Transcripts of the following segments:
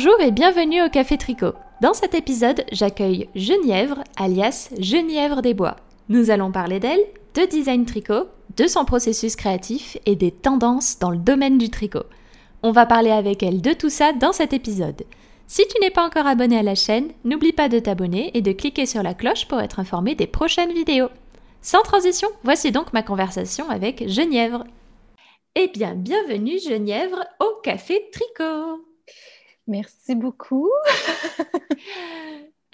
Bonjour et bienvenue au Café Tricot. Dans cet épisode, j'accueille Genièvre, alias Genièvre des Bois. Nous allons parler d'elle, de design tricot, de son processus créatif et des tendances dans le domaine du tricot. On va parler avec elle de tout ça dans cet épisode. Si tu n'es pas encore abonné à la chaîne, n'oublie pas de t'abonner et de cliquer sur la cloche pour être informé des prochaines vidéos. Sans transition, voici donc ma conversation avec Genièvre. Eh bien, bienvenue Genièvre au Café Tricot. Merci beaucoup.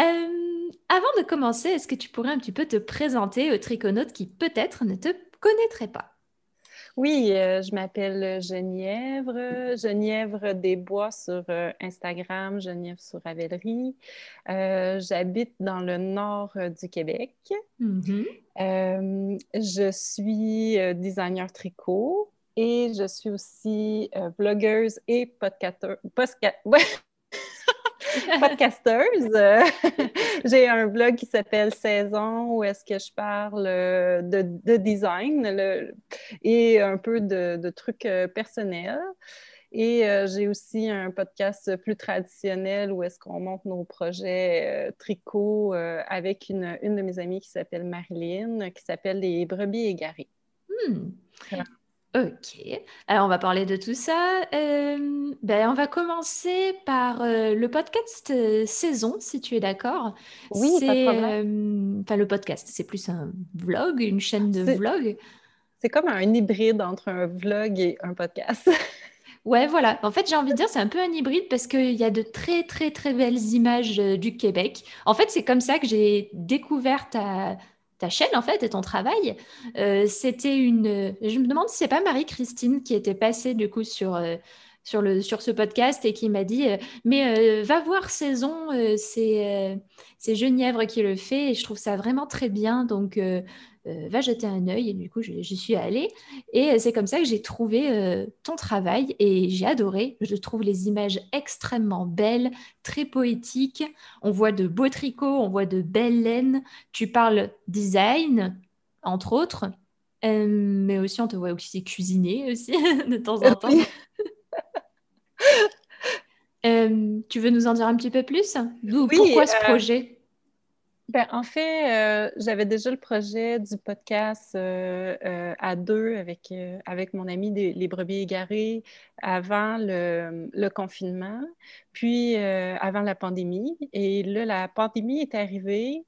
Euh, avant de commencer, est-ce que tu pourrais un petit peu te présenter aux triconautes qui peut-être ne te connaîtraient pas? Oui, euh, je m'appelle Genièvre, Genièvre des Bois sur euh, Instagram, Genièvre sur Ravelry. J'habite dans le nord du Québec. Mm-hmm. je suis designer tricot et je suis aussi blogueuse et podcaster. podcasteuse. J'ai un blog qui s'appelle Saison où est-ce que je parle euh, de, design et un peu de, trucs euh, personnels. Et euh, j'ai aussi un podcast plus traditionnel où est-ce qu'on monte nos projets tricot avec une, de mes amies qui s'appelle Marilyn, qui s'appelle Les brebis égarées. Hmm. Ok, alors on va parler de tout ça. Euh, ben, on va commencer par euh, le podcast euh, saison, si tu es d'accord. Oui, problème. Enfin, le podcast, c'est plus un vlog, une chaîne de vlog. C'est comme un hybride entre un vlog et un podcast. Ouais, voilà. En fait, j'ai envie de dire, c'est un peu un hybride parce qu'il y a de très, très, très belles images du Québec. En fait, c'est comme ça que j'ai découvert ta, ta chaîne en fait et ton travail. Euh, c'était une. Je me demande si c'est pas Marie-Christine qui était passée du coup sur. Euh, ce podcast et qui m'a dit euh, Mais va voir Saison, c'est Genièvre qui le fait et je trouve ça vraiment très bien. Donc, euh, va jeter un œil. Et du coup, j'y suis allée. Et euh, c'est comme ça que j'ai trouvé euh, ton travail et j'ai adoré. Je trouve les images extrêmement belles, très poétiques. On voit de beaux tricots, on voit de belles laines. Tu parles design, entre autres. mais aussi, on te voit aussi cuisiner aussi de temps en temps. tu veux nous en dire un petit peu plus? Pourquoi ce projet? Ben, en fait, euh, j'avais déjà le projet du podcast euh, euh, à deux avec, avec mon ami Les Brebis Égarées avant le confinement, puis avant la pandémie. Et là, la pandémie est arrivée.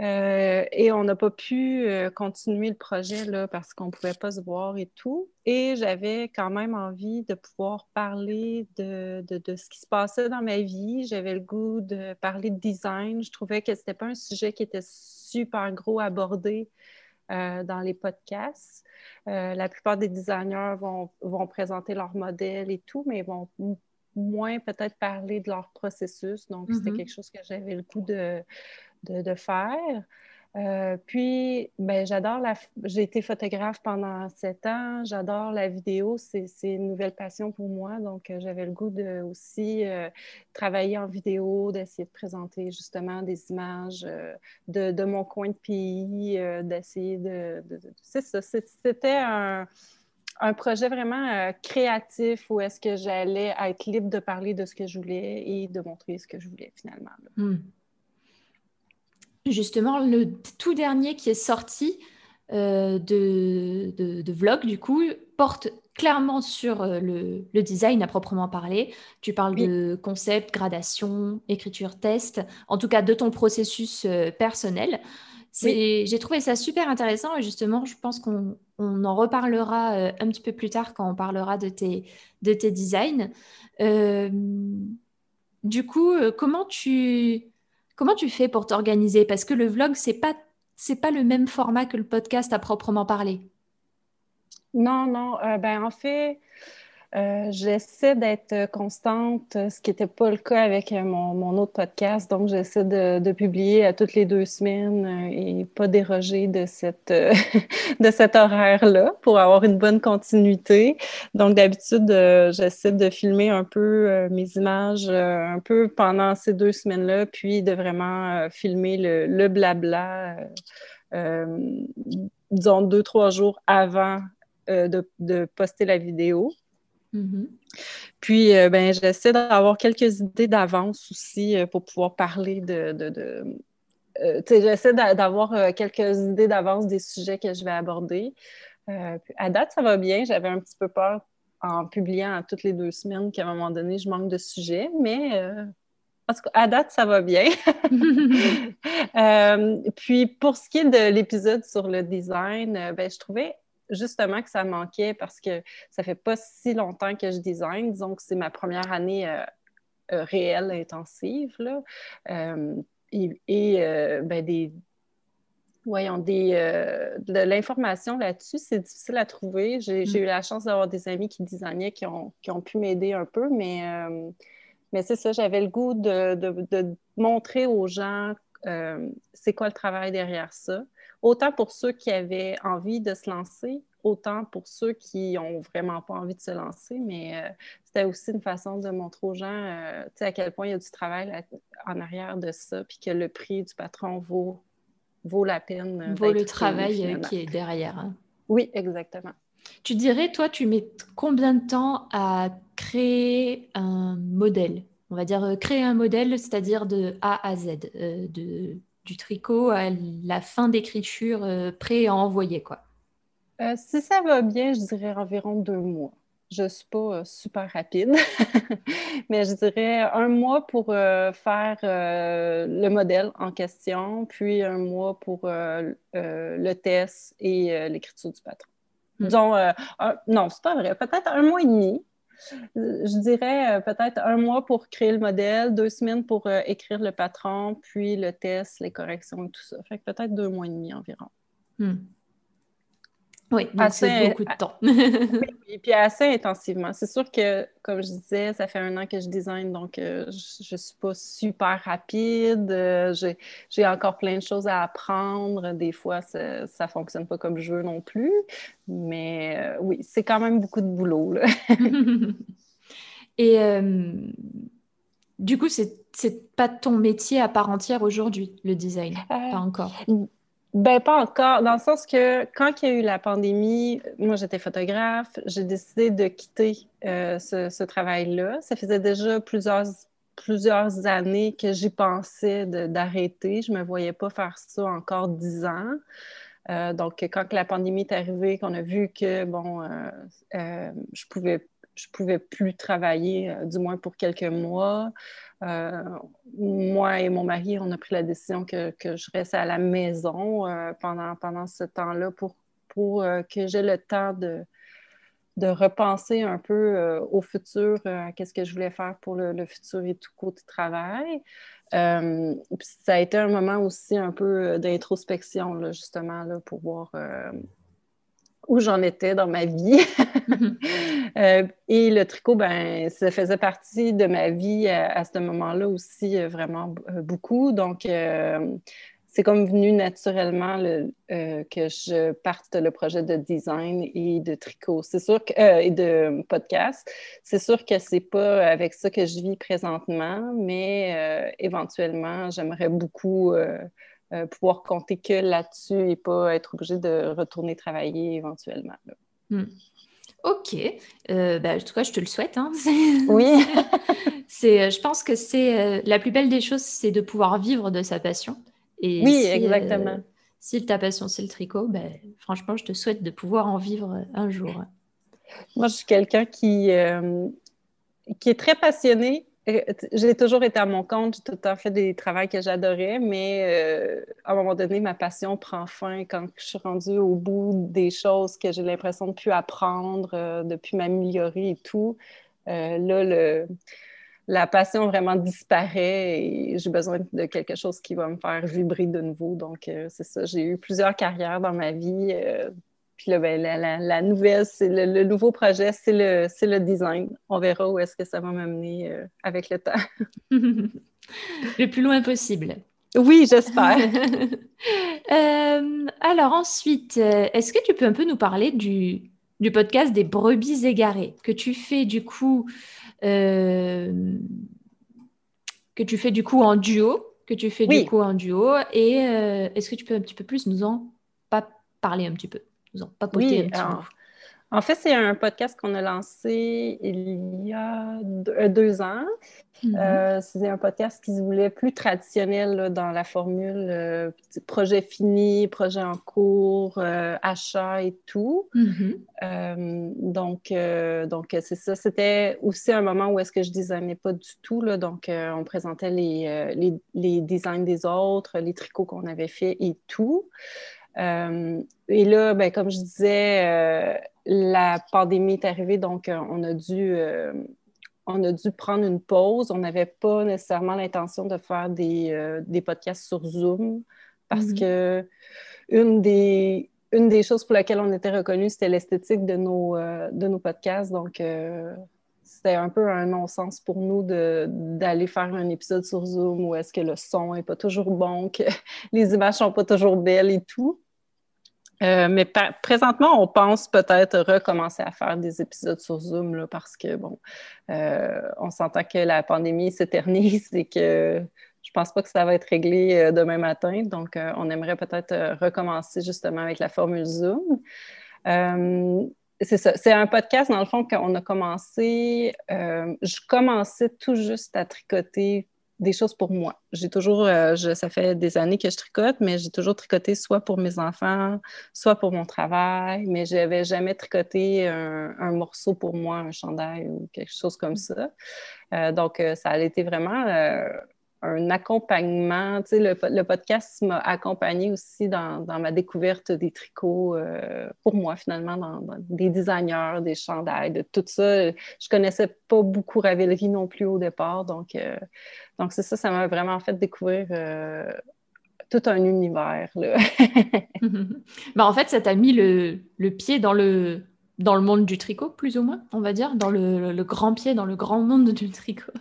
Euh, et on n'a pas pu euh, continuer le projet là, parce qu'on ne pouvait pas se voir et tout. Et j'avais quand même envie de pouvoir parler de, de, ce qui se passait dans ma vie. J'avais le goût de parler de design. Je trouvais que ce n'était pas un sujet qui était super gros abordé euh, dans les podcasts. la plupart des designers vont, vont présenter leur modèle et tout, mais vont moins peut-être parler de leur processus. Donc, c'était mm-hmm. quelque chose que j'avais le goût de, de, faire. Euh, puis, ben, j'adore la. J'ai été photographe pendant sept ans. J'adore la vidéo. C'est une nouvelle passion pour moi. Donc, euh, j'avais le goût de aussi euh, travailler en vidéo, d'essayer de présenter justement des images de, mon coin de pays, d'essayer de. c'est ça. C'était un, projet vraiment créatif où est-ce que j'allais être libre de parler de ce que je voulais et de montrer ce que je voulais finalement. Hmm justement, le tout dernier qui est sorti euh, de, vlog, du coup, porte clairement sur euh, le, design à proprement parler. Tu parles de concept, gradation, écriture, test, en tout cas de ton processus euh, personnel. J'ai trouvé ça super intéressant et justement, je pense qu'on en reparlera un petit peu plus tard quand on parlera de tes, de tes designs. du coup, comment tu, Comment tu fais pour t'organiser? Parce que le vlog, c'est pas c'est pas le même format que le podcast à proprement parler. Non, non. Euh, ben en fait, euh, j'essaie d'être constante, ce qui n'était pas le cas avec euh, mon, autre podcast. Donc, j'essaie de, publier à toutes les deux semaines euh, et pas déroger de, cette, de cet horaire-là pour avoir une bonne continuité. Donc, d'habitude, j'essaie de filmer un peu mes images un peu pendant ces deux semaines-là, puis de vraiment filmer le, blabla, disons, deux, trois jours avant de poster la vidéo. Mm-hmm. Puis, ben, j'essaie d'avoir quelques idées d'avance aussi pour pouvoir parler de. de, j'essaie d'avoir quelques idées d'avance des sujets que je vais aborder. à date, ça va bien. J'avais un petit peu peur en publiant toutes les deux semaines qu'à un moment donné, je manque de sujets, mais en tout cas, à date, ça va bien. Euh, puis pour ce qui est de l'épisode sur le design, euh, ben, je trouvais justement que ça manquait parce que ça fait pas si longtemps que je design. Disons que c'est ma première année euh, réelle, intensive. Là. et, ben, des, voyons, des, de l'information là-dessus, c'est difficile à trouver. J'ai mm. eu la chance d'avoir des amis qui designaient qui ont, qui ont pu m'aider un peu, mais mais c'est ça, j'avais le goût de, montrer aux gens euh, c'est quoi le travail derrière ça. Autant pour ceux qui avaient envie de se lancer, autant pour ceux qui n'ont vraiment pas envie de se lancer, mais euh, c'était aussi une façon de montrer aux gens euh, à quel point il y a du travail en arrière de ça, puis que le prix du patron vaut, vaut la peine. Vaut le travail qui est derrière. Hein. Oui, exactement. Tu dirais, toi, tu mets combien de temps à créer un modèle? On va dire euh, créer un modèle, c'est-à-dire de A à Z, euh, de, du tricot à la fin d'écriture euh, prêt à envoyer, quoi. si ça va bien, je dirais environ deux mois. Je ne suis pas super rapide, mais je dirais un mois pour faire le modèle en question, puis un mois pour le test et l'écriture du patron. Hmm. Disons, euh, non, c'est pas vrai, peut-être un mois et demi. Je dirais euh, peut-être un mois pour créer le modèle, deux semaines pour euh, écrire le patron, puis le test, les corrections et tout ça. Fait peut-être deux mois et demi environ. Hmm. Oui, c'est beaucoup de temps. et puis assez intensivement. C'est sûr que, comme je disais, ça fait un an que je design, donc euh, je ne suis pas super rapide. Euh, j'ai encore plein de choses à apprendre. Des fois, ça ne fonctionne pas comme je veux non plus. Mais euh, oui, c'est quand même beaucoup de boulot. et du coup, c'est pas ton métier à part entière aujourd'hui, le design, pas encore? Ben, pas encore, dans le sens que quand il y a eu la pandémie, moi j'étais photographe, j'ai décidé de quitter euh, ce, travail-là. Ça faisait déjà plusieurs, plusieurs années que j'y pensais d'arrêter. Je ne me voyais pas faire ça encore dix ans. Euh, donc, quand la pandémie est arrivée, qu'on a vu que, bon, euh, je pouvais je pouvais plus travailler, du moins pour quelques mois. Euh, moi et mon mari, on a pris la décision que, je reste à la maison euh, pendant, pendant ce temps-là pour, pour euh, que j'ai le temps de, de repenser un peu au futur, à qu'est-ce que je voulais faire pour le, futur et tout côté travail. ça a été un moment aussi un peu d'introspection, justement, là, pour voir où j'en étais dans ma vie. Euh, et le tricot, ben, ça faisait partie de ma vie à, ce moment-là aussi euh, vraiment euh, beaucoup. Donc, c'est comme venu naturellement que je parte le projet de design et de tricot. C'est sûr que, et de podcast. C'est sûr que c'est pas avec ça que je vis présentement, mais éventuellement, j'aimerais beaucoup euh, pouvoir compter que là-dessus et pas être obligé de retourner travailler éventuellement. Hmm. Ok. Euh, bah, en tout cas, je te le souhaite. Hein. Oui. c'est, euh, je pense que c'est la plus belle des choses, c'est de pouvoir vivre de sa passion. Et oui, exactement. si ta passion, c'est le tricot, ben, franchement, je te souhaite de pouvoir en vivre un jour. Moi, je suis quelqu'un qui, qui est très passionné, j'ai toujours été à mon compte, j'ai tout le temps fait des travaux que j'adorais, mais euh, à un moment donné, ma passion prend fin quand je suis rendue au bout des choses que j'ai l'impression de plus apprendre, euh, de plus m'améliorer et tout. là, la passion vraiment disparaît et j'ai besoin de quelque chose qui va me faire vibrer de nouveau. Donc, c'est ça. J'ai eu plusieurs carrières dans ma vie puis là, ben, la, nouvelle, c'est le, nouveau projet, c'est le, le design. On verra où est-ce que ça va m'amener euh, avec le temps. le plus loin possible. Oui, j'espère. Euh, alors ensuite, euh, est-ce que tu peux un peu nous parler du, du podcast des brebis égarées que tu fais du coup que tu fais du coup en duo, que tu fais du coup en duo, et est-ce que tu peux un petit peu plus nous en parler un petit peu? Oui, En fait, c'est un podcast qu'on a lancé il y a deux ans. Mhm. Euh, c'est un podcast qui se voulait plus traditionnel dans la formule euh, projet fini, projet en cours, euh, achat et tout. Mhm. donc, donc c'est ça. C'était aussi un moment où est-ce que je designais pas du tout. Là, donc, on présentait les, les, les, designs des autres, les tricots qu'on avait fait et tout. Et là, ben, comme je disais, la pandémie est arrivée, donc on a dû on a dû prendre une pause. On n'avait pas nécessairement l'intention de faire des, euh, podcasts sur Zoom parce mhm. que une des, une des choses pour lesquelles on était reconnu, c'était l'esthétique de nos, euh, de nos podcasts. Donc, euh, c'était un peu un non-sens pour nous d'aller faire un épisode sur Zoom où est-ce que le son n'est pas toujours bon, que les images sont pas toujours belles et tout. Euh, mais présentement, on pense peut-être recommencer à faire des épisodes sur Zoom parce que, bon, euh, on s'entend que la pandémie s'éternise et que je pense pas que ça va être réglé euh, demain matin. Donc, on aimerait peut-être recommencer justement avec la formule Zoom. c'est ça. C'est un podcast, dans le fond, qu'on a commencé. je commençais tout juste à tricoter des choses pour moi. J'ai toujours, euh, ça fait des années que je tricote, mais j'ai toujours tricoté soit pour mes enfants, soit pour mon travail, mais je n'avais jamais tricoté un, morceau pour moi, un chandail ou quelque chose comme ça. Euh, donc, euh, ça a été vraiment un accompagnement. Tu sais, le, podcast m'a accompagné aussi dans, ma découverte des tricots euh, pour moi, finalement, des designers, des chandails, de tout ça. Je connaissais pas beaucoup Ravelry non plus au départ. Donc, euh, donc c'est ça, ça m'a vraiment fait découvrir euh, tout un univers. Ben, en fait, ça t'a mis le, pied dans le, dans le monde du tricot, plus ou moins, on va dire, dans le grand pied, dans le grand monde du tricot.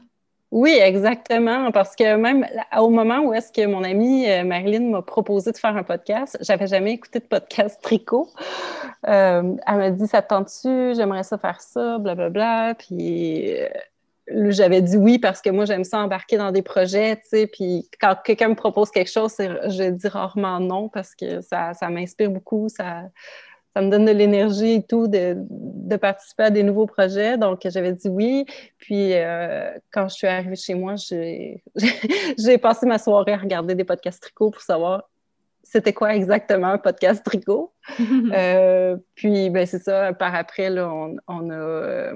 Oui, exactement. Parce que même au moment où est-ce que mon amie euh, Marilyn m'a proposé de faire un podcast, j'avais jamais écouté de podcast tricot. Euh, elle m'a dit, ça te tente-tu? J'aimerais ça faire ça, blablabla. Bla, bla. Puis euh, j'avais dit oui parce que moi, j'aime ça embarquer dans des projets. Puis quand quelqu'un me propose quelque chose, je dis rarement non parce que ça, m'inspire beaucoup. Ça me donne de l'énergie et tout de, de, participer à des nouveaux projets. Donc, j'avais dit oui. Puis, euh, quand je suis arrivée chez moi, j'ai passé ma soirée à regarder des podcasts tricot pour savoir c'était quoi exactement un podcast tricot. euh, puis, ben, c'est ça. Par après, là, on, on a. Euh,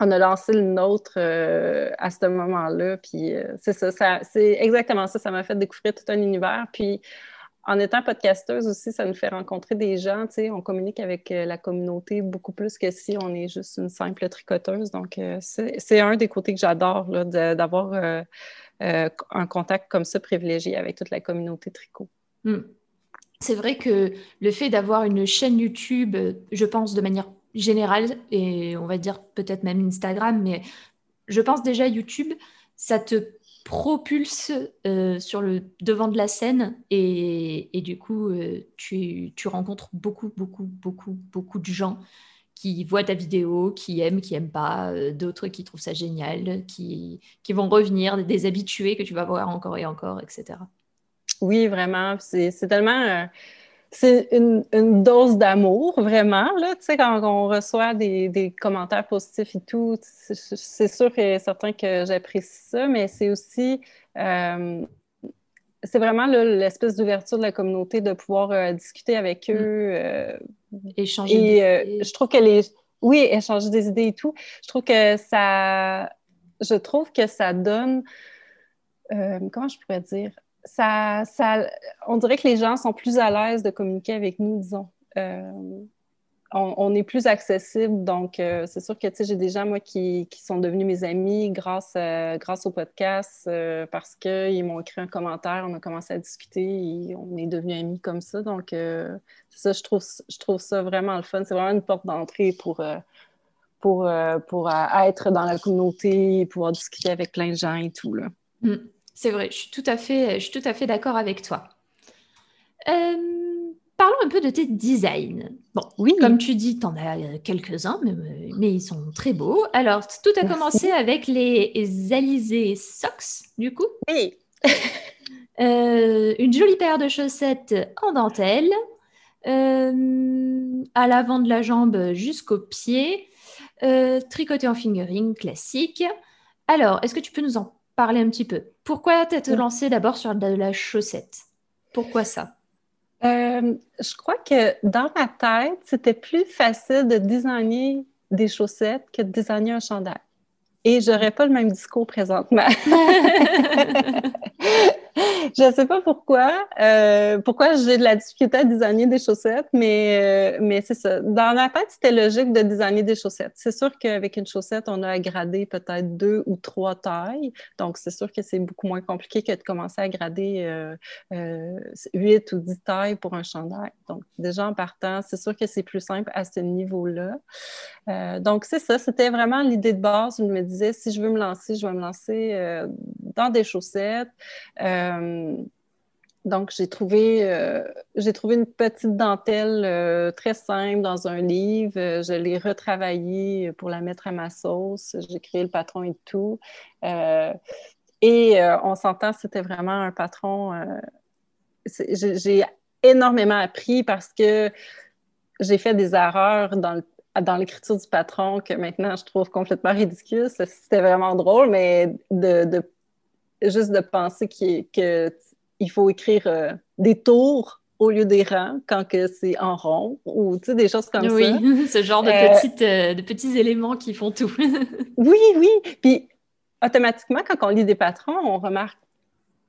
on a lancé le nôtre à ce moment-là. Puis c'est ça, ça c'est exactement ça. Ça m'a fait découvrir tout un univers. Puis en étant podcasteuse aussi, ça nous fait rencontrer des gens, tu sais, on communique avec euh, la communauté beaucoup plus que si on est juste une simple tricoteuse. Donc, euh, c'est un des côtés que j'adore, d'avoir euh, un contact comme ça privilégié avec toute la communauté tricot. Hmm. C'est vrai que le fait d'avoir une chaîne YouTube, je pense de manière générale, et on va dire peut-être même Instagram, mais je pense déjà YouTube, ça te propulse euh, sur le devant de la scène et, du coup, euh, tu, rencontres beaucoup, beaucoup, beaucoup, beaucoup de gens qui voient ta vidéo, qui aiment, qui n'aiment pas, euh, d'autres qui trouvent ça génial, qui, qui vont revenir, des habitués que tu vas voir encore et encore, etc. Oui, vraiment. C'est tellement c'est une, dose d'amour, vraiment. Là, tu sais, quand on reçoit des, commentaires positifs et tout, c'est sûr et certain que j'apprécie ça, mais c'est aussi. Euh, c'est vraiment l'espèce d'ouverture de la communauté de pouvoir euh, discuter avec mm. eux. Euh, échanger des idées. Je trouve que les. Oui, échanger des idées et tout. Je trouve que ça. Je trouve que ça donne. comment je pourrais dire? Ça, on dirait que les gens sont plus à l'aise de communiquer avec nous, disons. Euh, on, est plus accessible, donc euh, c'est sûr que j'ai des gens, moi, qui, qui, sont devenus mes amis grâce, euh, au podcast parce qu'ils m'ont écrit un commentaire, on a commencé à discuter et on est devenus amis comme ça. Donc, ça, je trouve, ça vraiment le fun. C'est vraiment une porte d'entrée pour, être dans la communauté et pouvoir discuter avec plein de gens et tout. Mm. C'est vrai, je suis tout à fait, je suis tout à fait d'accord avec toi. Euh, parlons un peu de tes designs. Bon, oui. comme tu dis, tu en as quelques-uns, mais, ils sont très beaux. Alors, tout a commencé avec les Alizés Socks, du coup. Oui. Euh, une jolie paire de chaussettes en dentelle. Euh, à l'avant de la jambe jusqu'au pied, euh, tricoté en fingering classique. Alors, est-ce que tu peux nous en parler un petit peu? Pourquoi t'es lancé d'abord sur de la chaussette? Pourquoi ça? Euh, je crois que dans ma tête, c'était plus facile de designer des chaussettes que de designer un chandail. Et j'aurais pas le même discours présentement. je ne sais pas pourquoi. Euh, pourquoi j'ai de la difficulté à designer des chaussettes, mais, euh, mais c'est ça. Dans ma tête, c'était logique de designer des chaussettes. C'est sûr qu'avec une chaussette, on a à grader peut-être deux ou trois tailles. Donc, c'est sûr que c'est beaucoup moins compliqué que de commencer à grader euh, huit ou dix tailles pour un chandail. Donc, déjà en partant, c'est sûr que c'est plus simple à ce niveau-là. donc, c'est ça. C'était vraiment l'idée de base. Je me disais, si je veux me lancer, je vais me lancer dans des chaussettes. Donc, j'ai trouvé, euh, trouvé une petite dentelle euh, très simple dans un livre. je l'ai retravaillée pour la mettre à ma sauce. J'ai créé le patron et tout. et on s'entend, c'était vraiment un patron. j'ai énormément appris parce que j'ai fait des erreurs dans dans l'écriture du patron que maintenant je trouve complètement ridicule. C'était vraiment drôle, mais de, de juste de penser qu'il faut écrire euh, des tours au lieu des rangs quand que c'est en rond ou des choses comme ça. Oui, ce genre de, euh, petites, euh, de petits éléments qui font tout. oui, oui. Puis automatiquement, quand on lit des patrons, on remarque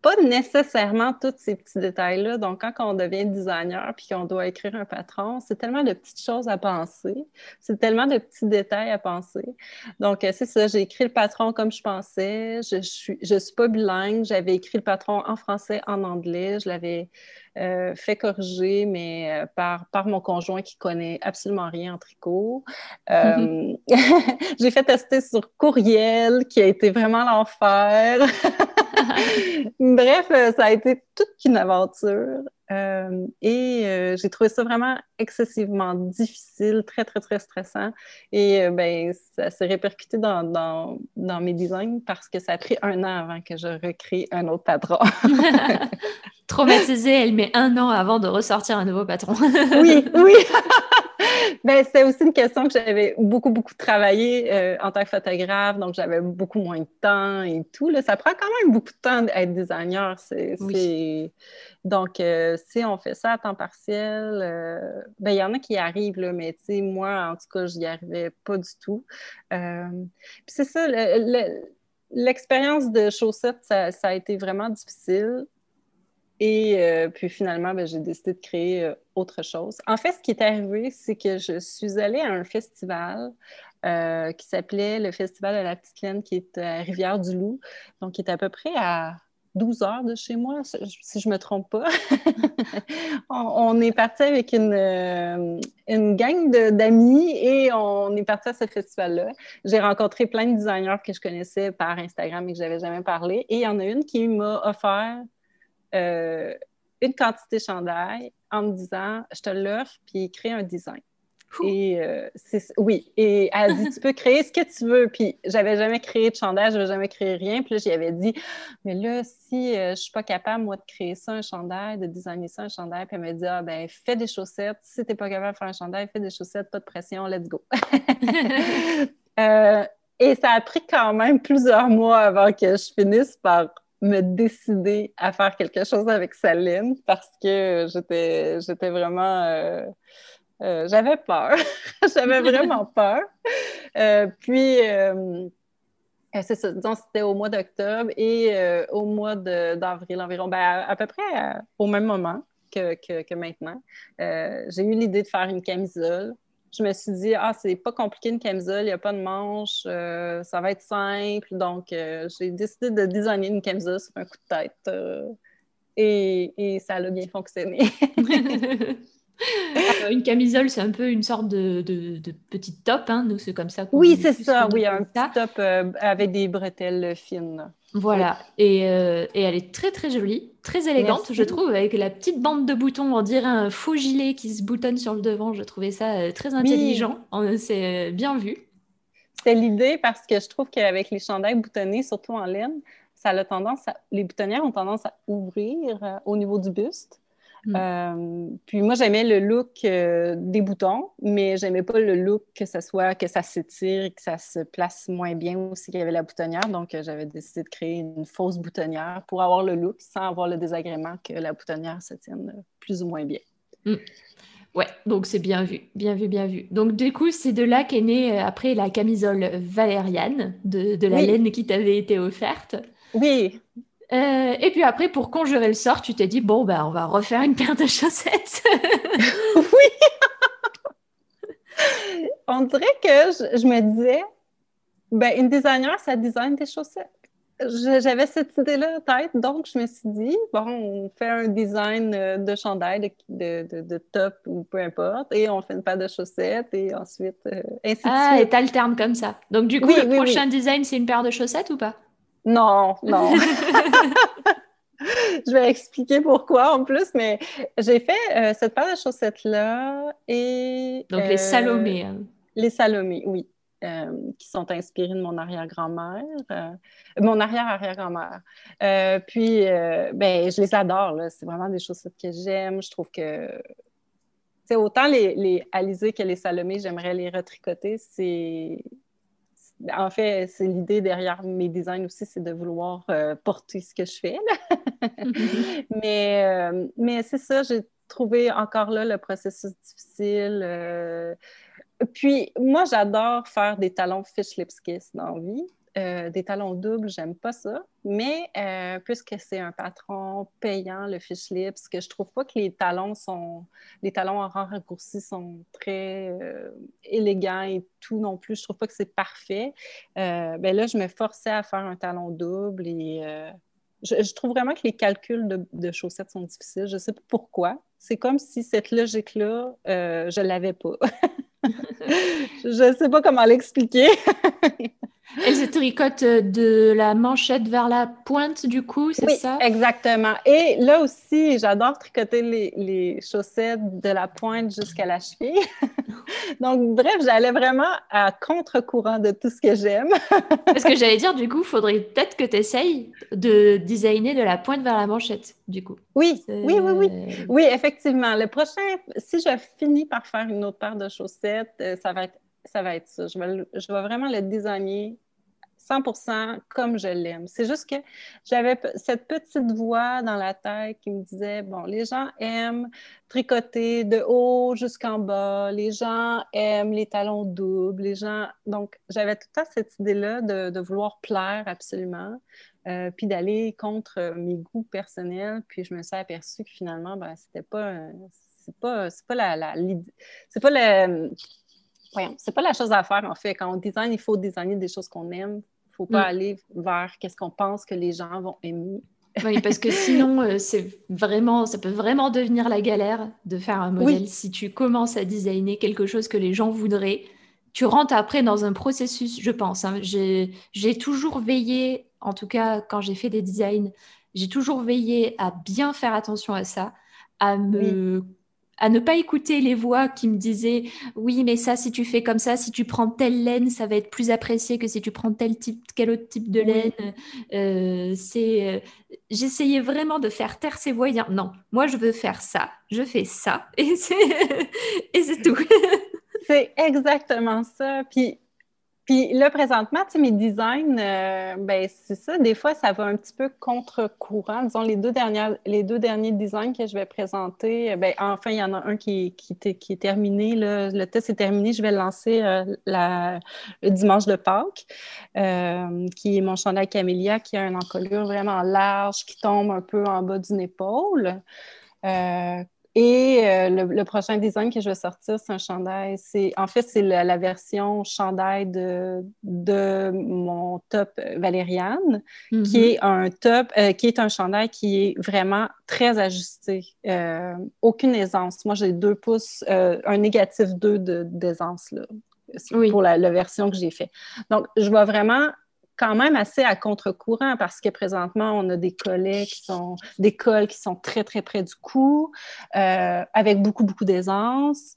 pas nécessairement tous ces petits détails-là. Donc, quand on devient designer puis qu'on doit écrire un patron, c'est tellement de petites choses à penser. C'est tellement de petits détails à penser. Donc, euh, c'est ça. J'ai écrit le patron comme je pensais. Je suis, je suis pas bilingue. J'avais écrit le patron en français, en anglais. Je l'avais euh, fait corriger, mais euh, par, par mon conjoint qui connaît absolument rien en tricot. J'ai fait tester sur courriel, qui a été vraiment l'enfer. Bref, euh, ça a été toute une aventure. Euh, et euh, j'ai trouvé ça vraiment excessivement difficile, très, très, très stressant. Et ben, ça s'est répercuté dans, dans, dans, mes designs parce que ça a pris un an avant que je recrée un autre patron. Traumatisée, elle met un an avant de ressortir un nouveau patron. oui, oui. ben, c'était aussi une question que j'avais beaucoup, beaucoup travaillé euh, en tant que photographe, donc j'avais beaucoup moins de temps et tout. Là. Ça prend quand même beaucoup de temps d'être designer. C'est, Donc, euh, si on fait ça à temps partiel, euh, ben, il y en a qui y arrivent, là, mais moi, en tout cas, je n'y arrivais pas du tout. puis c'est ça, l'expérience de chaussettes, ça, ça, a été vraiment difficile. Et euh, puis finalement, ben, j'ai décidé de créer euh, autre chose. En fait, ce qui est arrivé, c'est que je suis allée à un festival euh, qui s'appelait le Festival de la Petite Laine, qui est à Rivière-du-Loup, donc qui est à peu près à 12 heures de chez moi, si je ne me trompe pas. on, est parti avec une, une gang d'amis et on est parti à ce festival-là. J'ai rencontré plein de designers que je connaissais par Instagram et que je n'avais jamais parlé. Et il y en a une qui m'a offert euh, une quantité de chandail en me disant je te l'offre, puis crée un design. Et euh, oui, et elle dit tu peux créer ce que tu veux. Puis j'avais jamais créé de chandail, je n'avais jamais créé rien. Puis là, j'y avais dit mais là, si je euh, je suis pas capable, moi, de créer ça, un chandail, de designer ça, un chandail, puis elle m'a dit ah ben fais des chaussettes. Si tu n'es pas capable de faire un chandail, fais des chaussettes, pas de pression, let's go. et ça a pris quand même plusieurs mois avant que je finisse par me décider à faire quelque chose avec Saline parce que j'étais, j'étais vraiment. Euh, euh, j'avais peur. j'avais vraiment peur. Euh, puis, c'est ça, disons, c'était au mois d'octobre et au mois d'avril environ, ben, à, peu près au même moment que, que, que maintenant, j'ai eu l'idée de faire une camisole je me suis dit, ah, c'est pas compliqué une camisole, il n'y a pas de manche, euh, ça va être simple. Donc, euh, j'ai décidé de designer une camisole sur un coup de tête. Euh, et, ça a bien fonctionné. une camisole, c'est un peu une sorte de, de, petite top, hein? Nous, c'est comme ça. Oui, c'est ça, oui, un petit top avec des bretelles fines. Voilà, et, euh, et, elle est très très jolie, très élégante, je trouve, avec la petite bande de boutons, on dirait un faux gilet qui se boutonne sur le devant. Je trouvais ça euh, très intelligent, c'est euh, bien vu. C'est l'idée parce que je trouve qu'avec les chandails boutonnés, surtout en laine, ça a tendance les boutonnières ont tendance à ouvrir au niveau du buste. Mm. Euh, puis moi, j'aimais le look euh, des boutons, mais j'aimais pas le look que ça soit, que ça s'étire, que ça se place moins bien aussi qu'il y avait la boutonnière. Donc, euh, j'avais décidé de créer une fausse boutonnière pour avoir le look sans avoir le désagrément que la boutonnière se tienne plus ou moins bien. Mm. Ouais, donc c'est bien vu, bien vu, bien vu. Donc du coup, c'est de là qu'est née après la camisole valériane de, la laine qui t'avait été offerte. Oui, euh, et puis après, pour conjurer le sort, tu t'es dit, bon, ben, on va refaire une paire de chaussettes. oui! on dirait que je, me disais, ben, une designer, ça design des chaussettes. J'avais cette idée-là en tête, donc je me suis dit, bon, on fait un design euh, de chandail, de, de, top ou peu importe, et on fait une paire de chaussettes, et ensuite, euh, ainsi de ah, et t'alternes comme ça. Donc, du coup, le prochain design, c'est une paire de chaussettes ou pas? Non, non. je vais expliquer pourquoi en plus, mais j'ai fait euh, cette paire de chaussettes-là et. Donc les euh, Salomé. Hein. Les Salomé, oui. Euh, qui sont inspirées de mon arrière-grand-mère, mon arrière-arrière-grand-mère. puis, ben, je les adore, c'est vraiment des chaussettes que j'aime. Je trouve que c'est autant les, les Alizé que les Salomé, j'aimerais les retricoter. C'est en fait, c'est l'idée derrière mes designs aussi, c'est de vouloir euh, porter ce que je fais. mais euh, mais c'est ça, j'ai trouvé encore là le processus difficile. Euh. Puis moi, j'adore faire des talons fish lips kiss dans la vie. Euh, des talons doubles, j'aime pas ça. Mais euh, puisque c'est un patron payant, le Fish Lips, que je trouve pas que les talons sont, les talons en rang raccourci sont très euh, élégants et tout non plus. Je trouve pas que c'est parfait. ben là, je me forçais à faire un talon double et je, trouve vraiment que les calculs de, chaussettes sont difficiles. Je sais pas pourquoi. C'est comme si cette logique-là, je l'avais pas. je sais pas comment l'expliquer. Elle se tricote euh, de la manchette vers la pointe, du coup, c'est oui, ça? Exactement. Et là aussi, j'adore tricoter les, chaussettes de la pointe jusqu'à la cheville. Donc, bref, j'allais vraiment à contre-courant de tout ce que j'aime. Parce que j'allais dire, du coup, il faudrait peut-être que tu essayes de designer de la pointe vers la manchette, du coup. Oui, oui, oui, oui. Oui, effectivement. Le prochain, si je finis par faire une autre paire de chaussettes, euh, ça va être ça va être ça. Je vais, je vais vraiment le designer 100% comme je l'aime. C'est juste que j'avais cette petite voix dans la tête qui me disait, bon, les gens aiment tricoter de haut jusqu'en bas, les gens aiment les talons doubles, les gens... Donc, j'avais tout le temps cette idée-là de, vouloir plaire absolument, euh, puis d'aller contre mes goûts personnels, puis je me suis aperçue que finalement, ben, c'était pas... C'est pas, la, la c'est pas le c'est pas la chose à faire, en fait. Quand on design, il faut designer des choses qu'on aime. Il ne faut pas mm. aller vers qu'est-ce qu'on pense que les gens vont aimer. oui, parce que sinon, euh, c'est vraiment, ça peut vraiment devenir la galère de faire un modèle. Si tu commences à designer quelque chose que les gens voudraient, tu rentres après dans un processus, je pense. Hein. J'ai toujours veillé, en tout cas quand j'ai fait des designs, j'ai toujours veillé à bien faire attention à ça, à me à ne pas écouter les voix qui me disaient oui mais ça si tu fais comme ça si tu prends telle laine ça va être plus apprécié que si tu prends tel type quel autre type de laine. Euh, c'est euh, j'essayais vraiment de faire taire ces voix et dire non moi je veux faire ça je fais ça et c'est et c'est tout. C'est exactement ça. Puis puis là, présentement, tu sais, mes designs, euh, ben, c'est ça, des fois, ça va un petit peu contre-courant. Disons, les deux, les deux derniers designs que je vais présenter, euh, ben, enfin, il y en a un qui, qui, qui est terminé. Le test est terminé. Je vais le lancer euh, la, le dimanche de Pâques, qui est mon chandail Camélia, qui a une encolure vraiment large, qui tombe un peu en bas d'une épaule. Et euh, le, prochain design que je vais sortir, c'est un chandail. C'est, en fait, c'est la, version chandail de, de mon top Valériane, qui mm-hmm. est un top, euh, qui est un chandail qui est vraiment très ajusté. Euh, aucune aisance. Moi, j'ai deux pouces, un négatif 2 d'aisance, là. Pour la, la, version que j'ai fait. Donc, je vais vraiment quand même assez à contre-courant parce que présentement, on a des collets qui sont, cols qui sont très, très près du cou, euh, avec beaucoup, beaucoup d'aisance.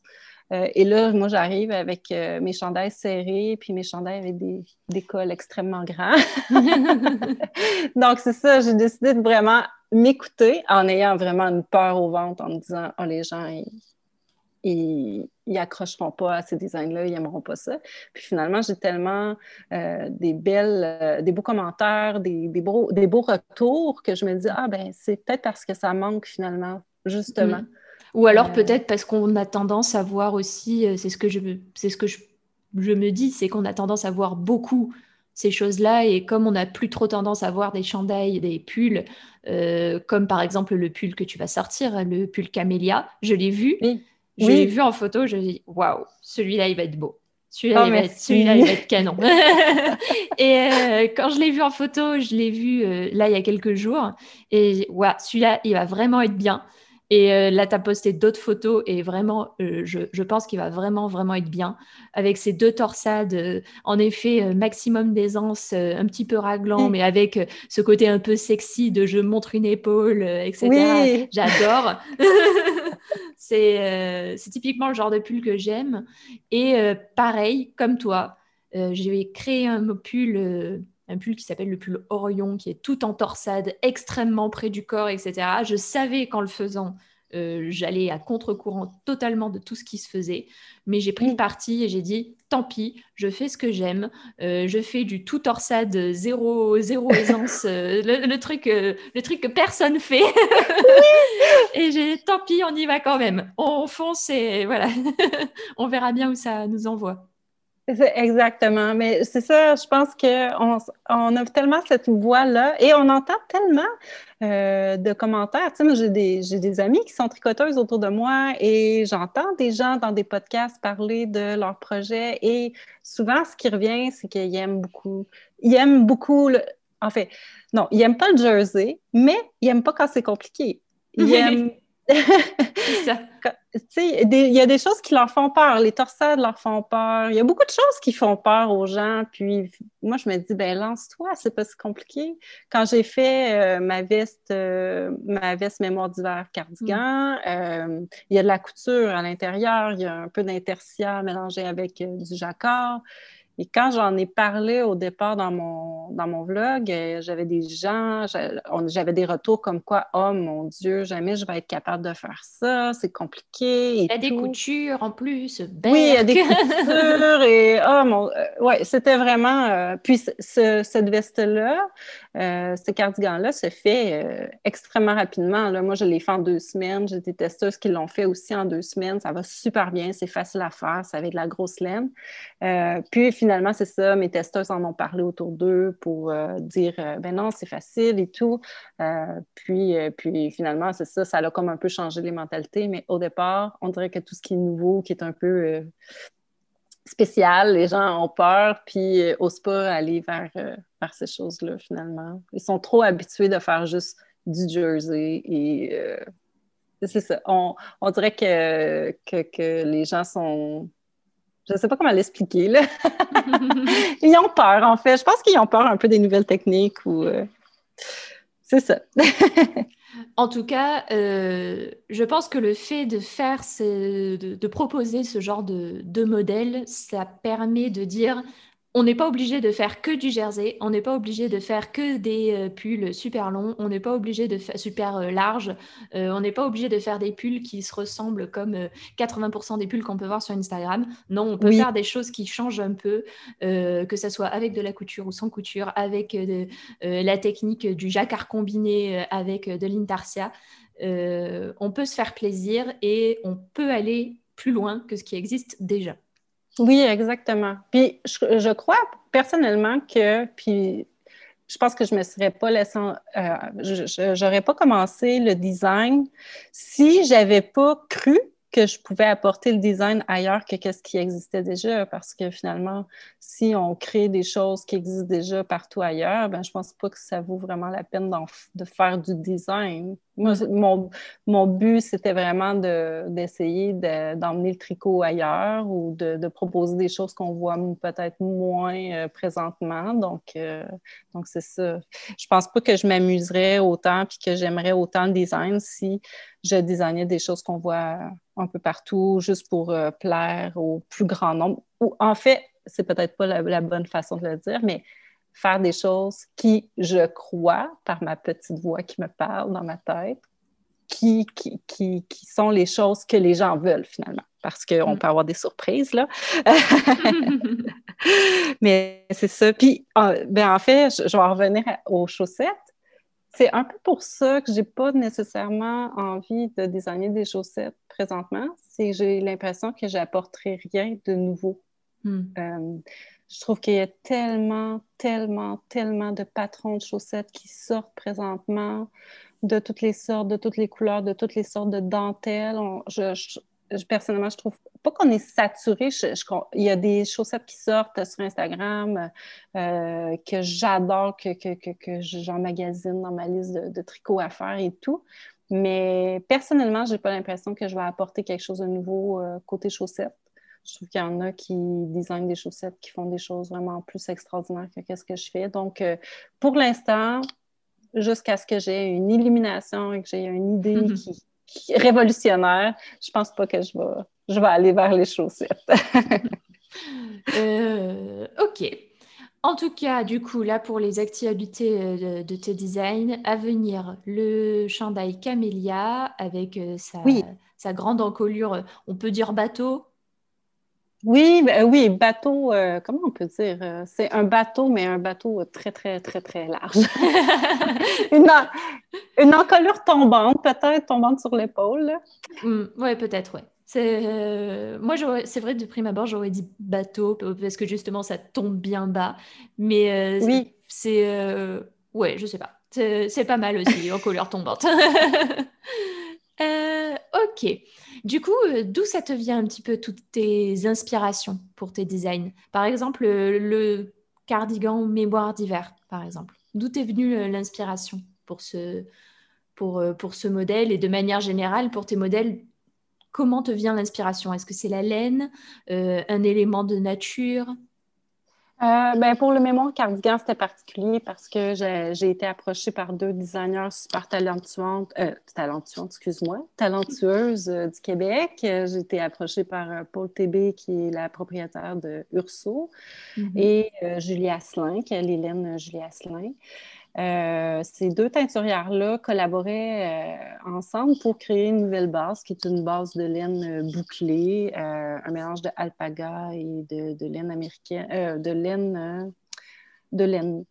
et là, moi, j'arrive avec mes chandails serrés, puis mes chandails avec des, des cols extrêmement grands. Donc, c'est ça, j'ai décidé de vraiment m'écouter en ayant vraiment une peur au ventre, en me disant, oh, les gens, ils, accrocheront pas à ces designs-là, ils n'aimeront pas ça. Puis finalement, j'ai tellement euh, des belles, euh, des beaux commentaires, des, des, beaux, des beaux retours que je me dis, ah ben c'est peut-être parce que ça manque finalement, justement. Mm. Ou alors euh, peut-être parce qu'on a tendance à voir aussi, c'est ce que je, c'est ce que je, je me dis, c'est qu'on a tendance à voir beaucoup ces choses-là. Et comme on n'a plus trop tendance à voir des chandails, des pulls, comme par exemple le pull que tu vas sortir, le pull camélia, je l'ai vu. Oui. Je l'ai vu en photo, je me dis waouh, celui-là il va être beau. Celui-là, il, va être canon. et euh, quand je l'ai vu en photo, je l'ai vu euh, là il y a quelques jours. Et waouh, celui-là, il va vraiment être bien. Et euh, là, tu as posté d'autres photos et vraiment, euh, je, pense qu'il va vraiment, vraiment être bien. Avec ces deux torsades, euh, en effet, maximum d'aisance, un petit peu raglant, mais avec ce côté un peu sexy de je montre une épaule, etc. J'adore. c'est typiquement le genre de pull que j'aime. Et pareil, comme toi, j'ai créé un pull un pull qui s'appelle le pull Orion, qui est tout en torsade, extrêmement près du corps, etc. Je savais qu'en le faisant, euh, j'allais à contre-courant totalement de tout ce qui se faisait, mais j'ai pris le parti et j'ai dit tant pis, je fais ce que j'aime, euh, je fais du tout torsade zéro zéro aisance, euh, le, truc le truc que personne fait, et j'ai tant pis, on y va quand même, on fonce et voilà, on verra bien où ça nous envoie. Exactement, mais c'est ça, je pense qu'on on a tellement cette voix-là et on entend tellement euh, de commentaires. Tu sais, moi, j'ai des, des, amis qui sont tricoteuses autour de moi et j'entends des gens dans des podcasts parler de leur projet et souvent, ce qui revient, c'est qu'ils aiment beaucoup, ils aiment beaucoup, le, en fait, non, ils n'aiment pas le jersey, mais ils n'aiment pas quand c'est compliqué. Ils aiment il y a des choses qui leur font peur. Les torsades leur font peur. Il y a beaucoup de choses qui font peur aux gens. Puis moi, je me dis, ben lance-toi, c'est pas si compliqué. Quand j'ai fait euh, ma veste, euh, ma veste mémoire d'hiver cardigan, mm. euh, il y a de la couture à l'intérieur, il y a un peu d'intercia mélangé avec du jacquard. Et quand j'en ai parlé au départ dans mon, dans mon vlog, euh, j'avais des gens, j'avais des retours comme quoi, oh mon Dieu, jamais je vais être capable de faire ça, c'est compliqué. il y a des coutures en plus. Oui, il y a des coutures et, oh mon, euh, ouais, c'était vraiment. Euh, puis cette veste-là, ce cardigan-là se fait extrêmement rapidement. Là. Moi, je l'ai fait en deux semaines. J'ai des testeuses qui l'ont fait aussi en deux semaines. Ça va super bien, c'est facile à faire, c'est avec de la grosse laine. puis finalement, finalement, c'est ça, mes testeurs en ont parlé autour d'eux pour euh, dire euh, ben non, c'est facile et tout. Euh, puis, puis finalement, c'est ça, ça a comme un peu changé les mentalités. Mais au départ, on dirait que tout ce qui est nouveau, qui est un peu spécial, les gens ont peur, puis n'osent pas aller vers, vers ces choses-là finalement. Ils sont trop habitués de faire juste du jersey et c'est ça. On, on dirait que, que, que les gens sont je ne sais pas comment l'expliquer. ils ont peur, en fait. Je pense qu'ils ont peur un peu des nouvelles techniques ou. Euh, c'est ça. en tout cas, euh, je pense que le fait de faire, de, proposer ce genre de, de modèle, ça permet de dire on n'est pas obligé de faire que du jersey, on n'est pas obligé de faire que des euh, pulls super longs, on n'est pas obligé de faire super euh, large, euh, on n'est pas obligé de faire des pulls qui se ressemblent comme 80% des pulls qu'on peut voir sur Instagram. Non, on peut faire des choses qui changent un peu, que ce soit avec de la couture ou sans couture, avec la technique du jacquard combiné avec de l'intarsia. on peut se faire plaisir et on peut aller plus loin que ce qui existe déjà. Oui, exactement. Puis je, crois personnellement que, puis je pense que je me serais pas laissé, euh, je n'aurais pas commencé le design si j'avais pas cru que je pouvais apporter le design ailleurs que ce qui existait déjà, parce que finalement, si on crée des choses qui existent déjà partout ailleurs, ben je pense pas que ça vaut vraiment la peine de faire du design. Mon, mon, but, c'était vraiment d'essayer d'emmener le tricot ailleurs ou de, proposer des choses qu'on voit peut-être moins euh, présentement. Donc, euh, donc c'est ça. Je pense pas que je m'amuserais autant puis que j'aimerais autant le design si je designais des choses qu'on voit un peu partout juste pour euh, plaire au plus grand nombre. Ou en fait, c'est peut-être pas la bonne façon de le dire, mais faire des choses qui, je crois, par ma petite voix qui me parle dans ma tête, qui, qui, qui, qui sont les choses que les gens veulent finalement. Parce qu'on mm. peut avoir des surprises, là. Mais c'est ça. Puis, ben, en fait, je, vais revenir aux chaussettes. C'est un peu pour ça que j'ai pas nécessairement envie de designer des chaussettes présentement. C'est que j'ai l'impression que j'apporterai rien de nouveau. Mm. Euh, je trouve qu'il y a tellement, tellement, tellement de patrons de chaussettes qui sortent présentement de toutes les sortes, de toutes les couleurs, de toutes les sortes de dentelles. je, personnellement, je trouve pas qu'on est saturé. il y a des chaussettes qui sortent sur Instagram euh, que j'adore, que, que, que, que j'emmagasine dans ma liste de, tricots à faire et tout. Mais personnellement, j'ai pas l'impression que je vais apporter quelque chose de nouveau euh, côté chaussettes. Je trouve qu'il y en a qui designent des chaussettes qui font des choses vraiment plus extraordinaires que ce que je fais. Donc, euh, pour l'instant, jusqu'à ce que j'ai une illumination et que j'ai une idée mhm. qui, est révolutionnaire, je pense pas que je vais, je vais aller vers les chaussettes. Euh, ok. En tout cas, du coup, là, pour les activités euh, de, tes designs, à venir, le chandail Camélia avec sa, sa grande encolure, on peut dire bateau, oui, ben, oui, bateau, euh, comment on peut dire? Euh, c'est un bateau, mais un bateau très, très, très, très large. une, encolure tombante, peut-être tombante sur l'épaule. Mm, oui, peut-être, oui. C'est, euh, moi, c'est vrai, de prime abord, j'aurais dit bateau, parce que justement, ça tombe bien bas. Mais oui. c'est. ouais, je sais pas. C'est, pas mal aussi, encolure tombante. ok. Du coup, euh, d'où ça te vient un petit peu toutes tes inspirations pour tes designs? Par exemple, le, cardigan mémoire d'hiver, par exemple. D'où est venue euh, l'inspiration pour ce, pour, euh, pour ce modèle? Et de manière générale pour tes modèles Comment te vient l'inspiration? Est-ce que c'est la laine, un élément de nature? Euh, ben pour le mémoire cardigan, c'était particulier parce que j'ai été approchée par deux designers super talentueuses, euh, talentueuses, excuse-moi, talentueuses euh, du Québec. J'ai été approchée par Paul TB, qui est la propriétaire de Urso, mm-hmm. et Julie Asselin, qui est l'Hélène Julie Asselin. Euh, ces deux teinturières-là collaboraient euh, ensemble pour créer une nouvelle base, qui est une base de laine euh, bouclée, un mélange de alpaga et de, laine américaine, de laine, de laine,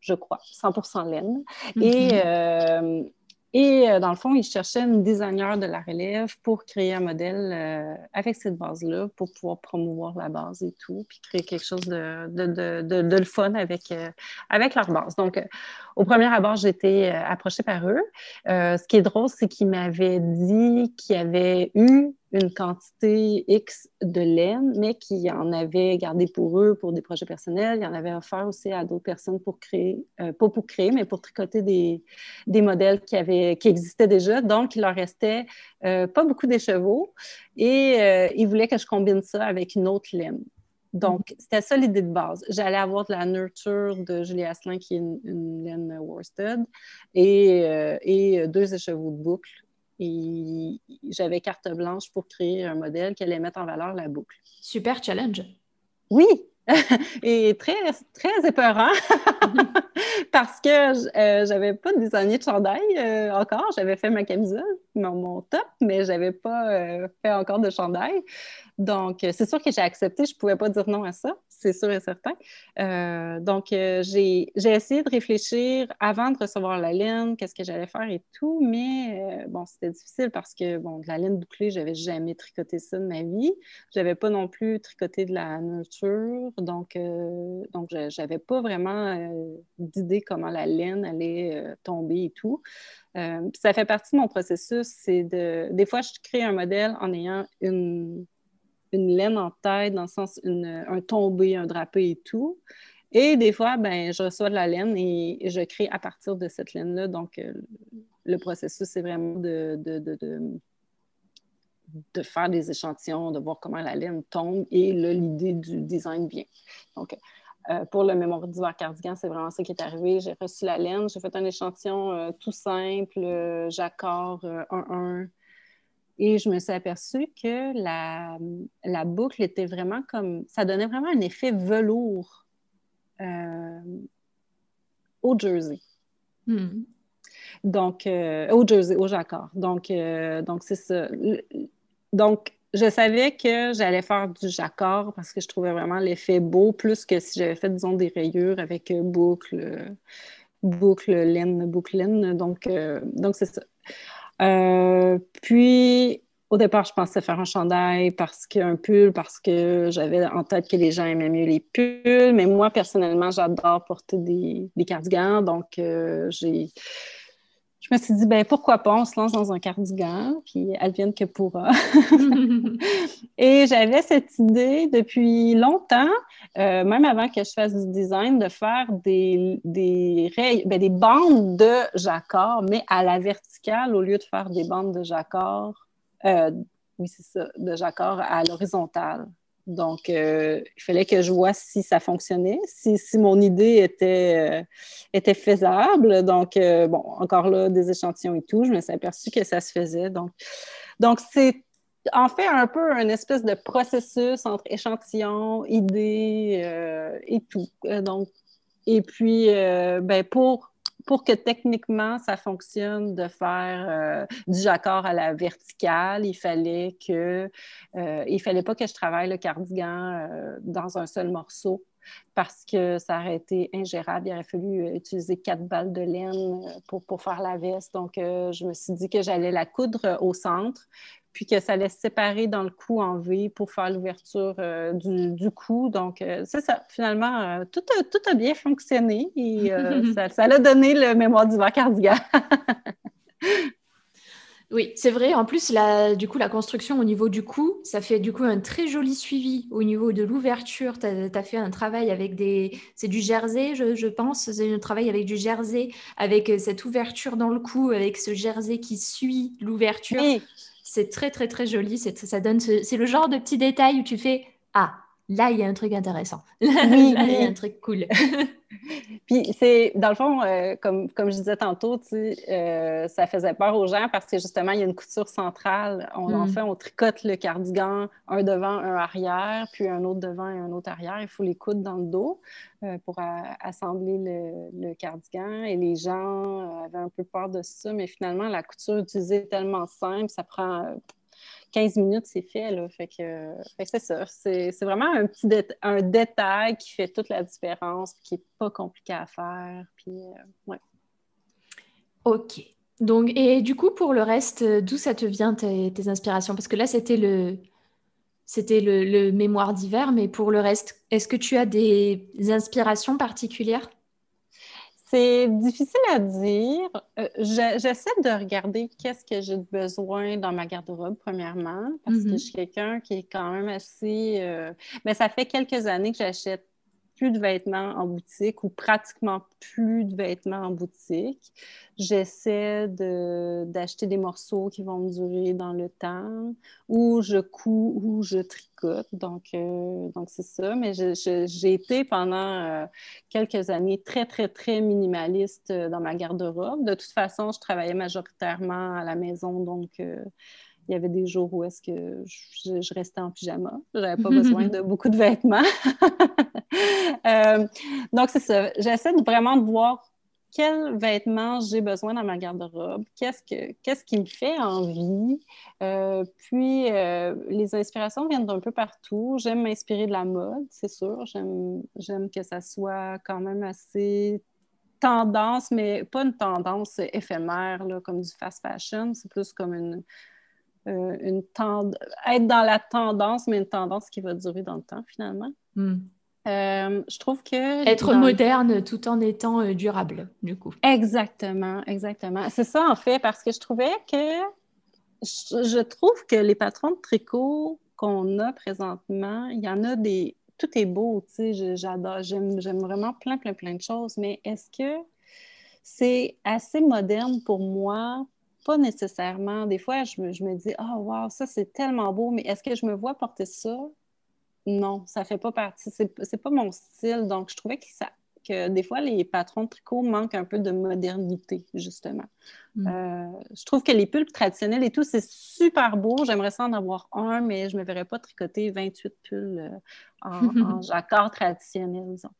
je crois, 100% laine. Et euh, dans le fond, il cherchait une designer de la relève pour créer un modèle euh, avec cette base-là, pour pouvoir promouvoir la base et tout, puis créer quelque chose de, le fun avec, euh, avec leur base. Donc, au premier abord, j'ai été approchée par eux. ce qui est drôle, c'est qu'ils m'avaient dit qu'il y avait eu une quantité X de laine, mais qui en avait gardé pour eux pour des projets personnels. Il en avait offert aussi à d'autres personnes pour créer, euh, pas pour créer, mais pour tricoter des, des modèles qui, avaient, qui existaient déjà. Donc, il leur restait euh, pas beaucoup d'écheveaux et euh, ils voulaient que je combine ça avec une autre laine. Donc, c'était ça l'idée de base. J'allais avoir de la nurture de Julie Asselin, qui est une, laine worsted, et, et deux écheveaux de boucle et j'avais carte blanche pour créer un modèle qui allait mettre en valeur la boucle. Super challenge. Oui, et très, très épeurant parce que euh, j'avais pas designé de chandail euh, encore. J'avais fait ma camisole, mon, top, mais j'avais pas euh, fait encore de chandail. Donc, c'est sûr que j'ai accepté. Je pouvais pas dire non à ça c'est sûr et certain. Euh, donc, euh, j'ai essayé de réfléchir avant de recevoir la laine, qu'est-ce que j'allais faire et tout, mais euh, bon, c'était difficile parce que, bon, de la laine bouclée, j'avais jamais tricoté ça de ma vie. J'avais pas non plus tricoté de la nature, donc, donc j'avais pas vraiment d'idée comment la laine allait tomber et tout. ça fait partie de mon processus, c'est de... Des fois, je crée un modèle en ayant une une laine en tête, dans le sens un tombé, un drapé et tout. Et des fois, ben, je reçois de la laine et, je crée à partir de cette laine-là. Donc, euh, le processus, c'est vraiment de, faire des échantillons, de voir comment la laine tombe et l'idée du design vient. Donc, euh, pour le mémoire d'hiver cardigan, c'est vraiment ça qui est arrivé. J'ai reçu la laine, j'ai fait un échantillon euh, tout simple, euh, jacquard 1-1. Et je me suis aperçue que la, la, boucle était vraiment comme. Ça donnait vraiment un effet velours au jersey. Hmm. Donc, au jersey, au jacquard. Donc, donc c'est ça. Donc, je savais que j'allais faire du jacquard parce que je trouvais vraiment l'effet beau, plus que si j'avais fait, disons, des rayures avec euh, boucle, boucle laine, boucle laine. Donc, euh, c'est ça. Euh, puis, au départ, je pensais faire un chandail parce qu'un pull, parce que j'avais en tête que les gens aimaient mieux les pulls. Mais moi, personnellement, j'adore porter des cardigans. Donc, j'ai je me suis dit, ben pourquoi pas, on se lance dans un cardigan, puis elle vienne que pourra. et j'avais cette idée depuis longtemps, euh, même avant que je fasse du design, de faire des, des, ben, des bandes de jacquard, mais à la verticale au lieu de faire des bandes de jacquard, euh, oui, c'est ça, de jacquard à l'horizontale. Donc, euh, il fallait que je vois si ça fonctionnait, si, mon idée était, euh, faisable. Donc, euh, bon, encore là, des échantillons et tout, je me suis aperçue que ça se faisait. Donc, donc c'est en fait un peu un espèce de processus entre échantillons, idées et tout. donc, et puis, ben, pour pour que techniquement ça fonctionne de faire euh, du jacquard à la verticale, il fallait que euh, il fallait pas que je travaille le cardigan euh, dans un seul morceau parce que ça aurait été ingérable. Il aurait fallu utiliser quatre balles de laine pour, pour faire la veste. Donc, je me suis dit que j'allais la coudre au centre, puis que ça allait se séparer dans le cou en V pour faire l'ouverture euh, du, cou. Donc, euh, c'est ça. Finalement, euh, tout, a, tout, a, bien fonctionné et ça, ça a donné le mémoire d'hiver cardigan. Oui, c'est vrai. En plus, la, du coup, la construction au niveau du cou, ça fait du coup un très joli suivi au niveau de l'ouverture. Tu as, fait un travail avec des... C'est du jersey, je, pense. C'est un travail avec du jersey, avec cette ouverture dans le cou, avec ce jersey qui suit l'ouverture. Oui. C'est très, très, très joli. Ça donne C'est le genre de petit détail où tu fais Ah, là, il y a un truc intéressant. là, il y a un truc cool. Puis c'est, dans le fond, euh, comme, comme je disais tantôt, euh, ça faisait peur aux gens parce que justement, il y a une couture centrale. On, En mm. fait, on tricote le cardigan, un devant, un arrière, puis un autre devant et un autre arrière. Il faut les coudre dans le dos euh, pour assembler le, le, cardigan. Et les gens avaient un peu peur de ça, mais finalement, la couture utilisée est tellement simple, ça prend 15 minutes, c'est fait. Là. Fait que, c'est ça. C'est, vraiment un petit un détail qui fait toute la différence, qui n'est pas compliqué à faire. Puis, euh, ouais. OK. Donc, et du coup, pour le reste, d'où ça te vient tes, inspirations? Parce que là, c'était le, c'était le mémoire d'hiver, mais pour le reste, est-ce que tu as des inspirations particulières? C'est difficile à dire. Euh, j'essaie de regarder qu'est-ce que j'ai besoin dans ma garde-robe, premièrement, parce que je mm-hmm. suis quelqu'un qui est quand même assez... Euh, mais ça fait quelques années que j'achète plus de vêtements en boutique ou pratiquement plus de vêtements en boutique. J'essaie d'acheter des morceaux qui vont me durer dans le temps ou je couds ou je tricote. Donc, euh, donc c'est ça. Mais j'ai été pendant euh, quelques années très, très, très minimaliste euh, dans ma garde-robe. De toute façon, je travaillais majoritairement à la maison. Donc, il y avait des jours où est-ce que je, restais en pyjama. Je n'avais pas besoin de beaucoup de vêtements. Euh, donc, c'est ça. J'essaie vraiment de voir quels vêtements j'ai besoin dans ma garde-robe, qu'est-ce, que, qu'est-ce qui me fait envie. Euh, puis, euh, les inspirations viennent d'un peu partout. J'aime m'inspirer de la mode, c'est sûr. J'aime, j'aime que ça soit quand même assez tendance, mais pas une tendance éphémère, là, comme du fast fashion. C'est plus comme une, euh, une être dans la tendance, mais une tendance qui va durer dans le temps finalement. Hmm. Euh, je trouve que... Être moderne tout en étant euh, durable, du coup. Exactement, exactement. C'est ça en fait, parce que je trouvais que... Je, trouve que les patrons de tricot qu'on a présentement, il y en a des... Tout est beau, tu sais, j'adore, j'aime vraiment plein, plein, plein de choses, mais est-ce que c'est assez moderne pour moi. Pas nécessairement. Des fois, je me, je me dis, ah, oh, wow, ça c'est tellement beau, mais est-ce que je me vois porter ça? Non, ça fait pas partie. C'est pas mon style. Donc, je trouvais que ça, que des fois, les patrons de tricot manquent un peu de modernité, justement. Mm. Euh, je trouve que les pulls traditionnels et tout, c'est super beau. J'aimerais ça en avoir un, mais je ne me verrais pas tricoter 28 pulls euh, en, jacquard traditionnel, disons.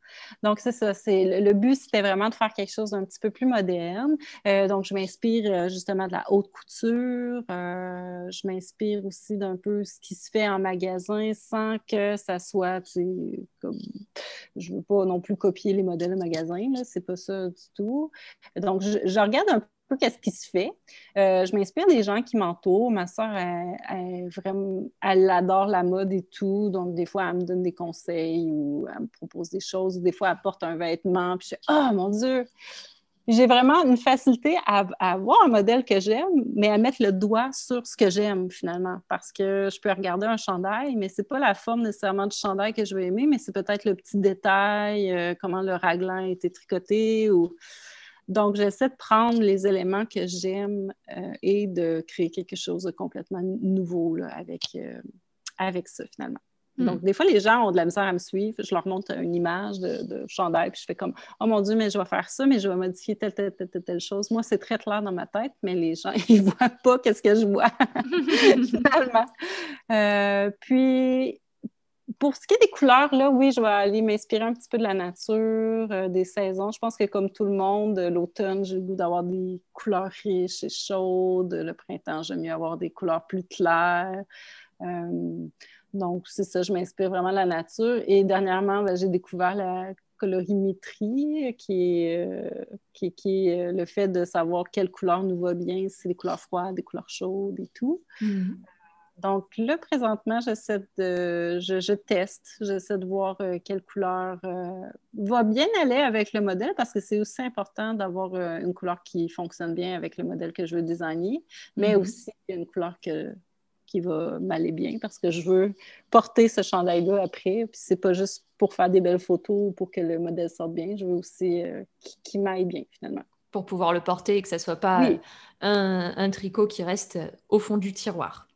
Donc, c'est ça. C'est, le, but, c'était vraiment de faire quelque chose d'un petit peu plus moderne. Euh, donc, je m'inspire justement de la haute couture. je m'inspire aussi d'un peu ce qui se fait en magasin sans que ça soit, tu sais, comme... Je ne veux pas non plus copier les modèles de magasin. C'est pas ça du tout. Donc, je, je regarde un peu qu'est-ce qui se fait. Euh, je m'inspire des gens qui m'entourent. Ma soeur, elle, vraiment, elle adore la mode et tout. Donc, des fois, elle me donne des conseils ou elle me propose des choses. Des fois, elle porte un vêtement. Puis je dis, oh mon Dieu! J'ai vraiment une facilité à, avoir un modèle que j'aime, mais à mettre le doigt sur ce que j'aime finalement. Parce que je peux regarder un chandail, mais c'est pas la forme nécessairement du chandail que je vais aimer, mais c'est peut-être le petit détail, euh, comment le raglan a été tricoté ou donc, j'essaie de prendre les éléments que j'aime euh, et de créer quelque chose de complètement nouveau avec, euh, avec ça, finalement. Hmm. Donc, des fois, les gens ont de la misère à me suivre. Je leur montre une image de, de, chandail, puis je fais comme Oh mon Dieu, mais je vais faire ça, mais je vais modifier telle, telle, telle, telle, telle chose. Moi, c'est très clair dans ma tête, mais les gens, ils ne voient pas qu'est-ce que je vois, finalement. Euh, puis, pour ce qui est des couleurs, là, oui, je vais aller m'inspirer un petit peu de la nature, euh, des saisons. Je pense que comme tout le monde, l'automne, j'ai le goût d'avoir des couleurs riches et chaudes. Le printemps, j'aime mieux avoir des couleurs plus claires. Euh, donc, c'est ça, je m'inspire vraiment de la nature. Et dernièrement, ben, j'ai découvert la colorimétrie, qui est, euh, qui, est le fait de savoir quelle couleur nous va bien, si c'est des couleurs froides, des couleurs chaudes et tout. Mm-hmm. Donc là, présentement, j'essaie de, je, teste, j'essaie de voir euh, quelle couleur euh, va bien aller avec le modèle parce que c'est aussi important d'avoir euh, une couleur qui fonctionne bien avec le modèle que je veux designer, mais mm-hmm. aussi une couleur qui va m'aller bien parce que je veux porter ce chandail-là après. Puis c'est pas juste pour faire des belles photos ou pour que le modèle sorte bien, je veux aussi qu'il m'aille bien finalement. Pour pouvoir le porter et que ça soit pas un tricot qui reste au fond du tiroir.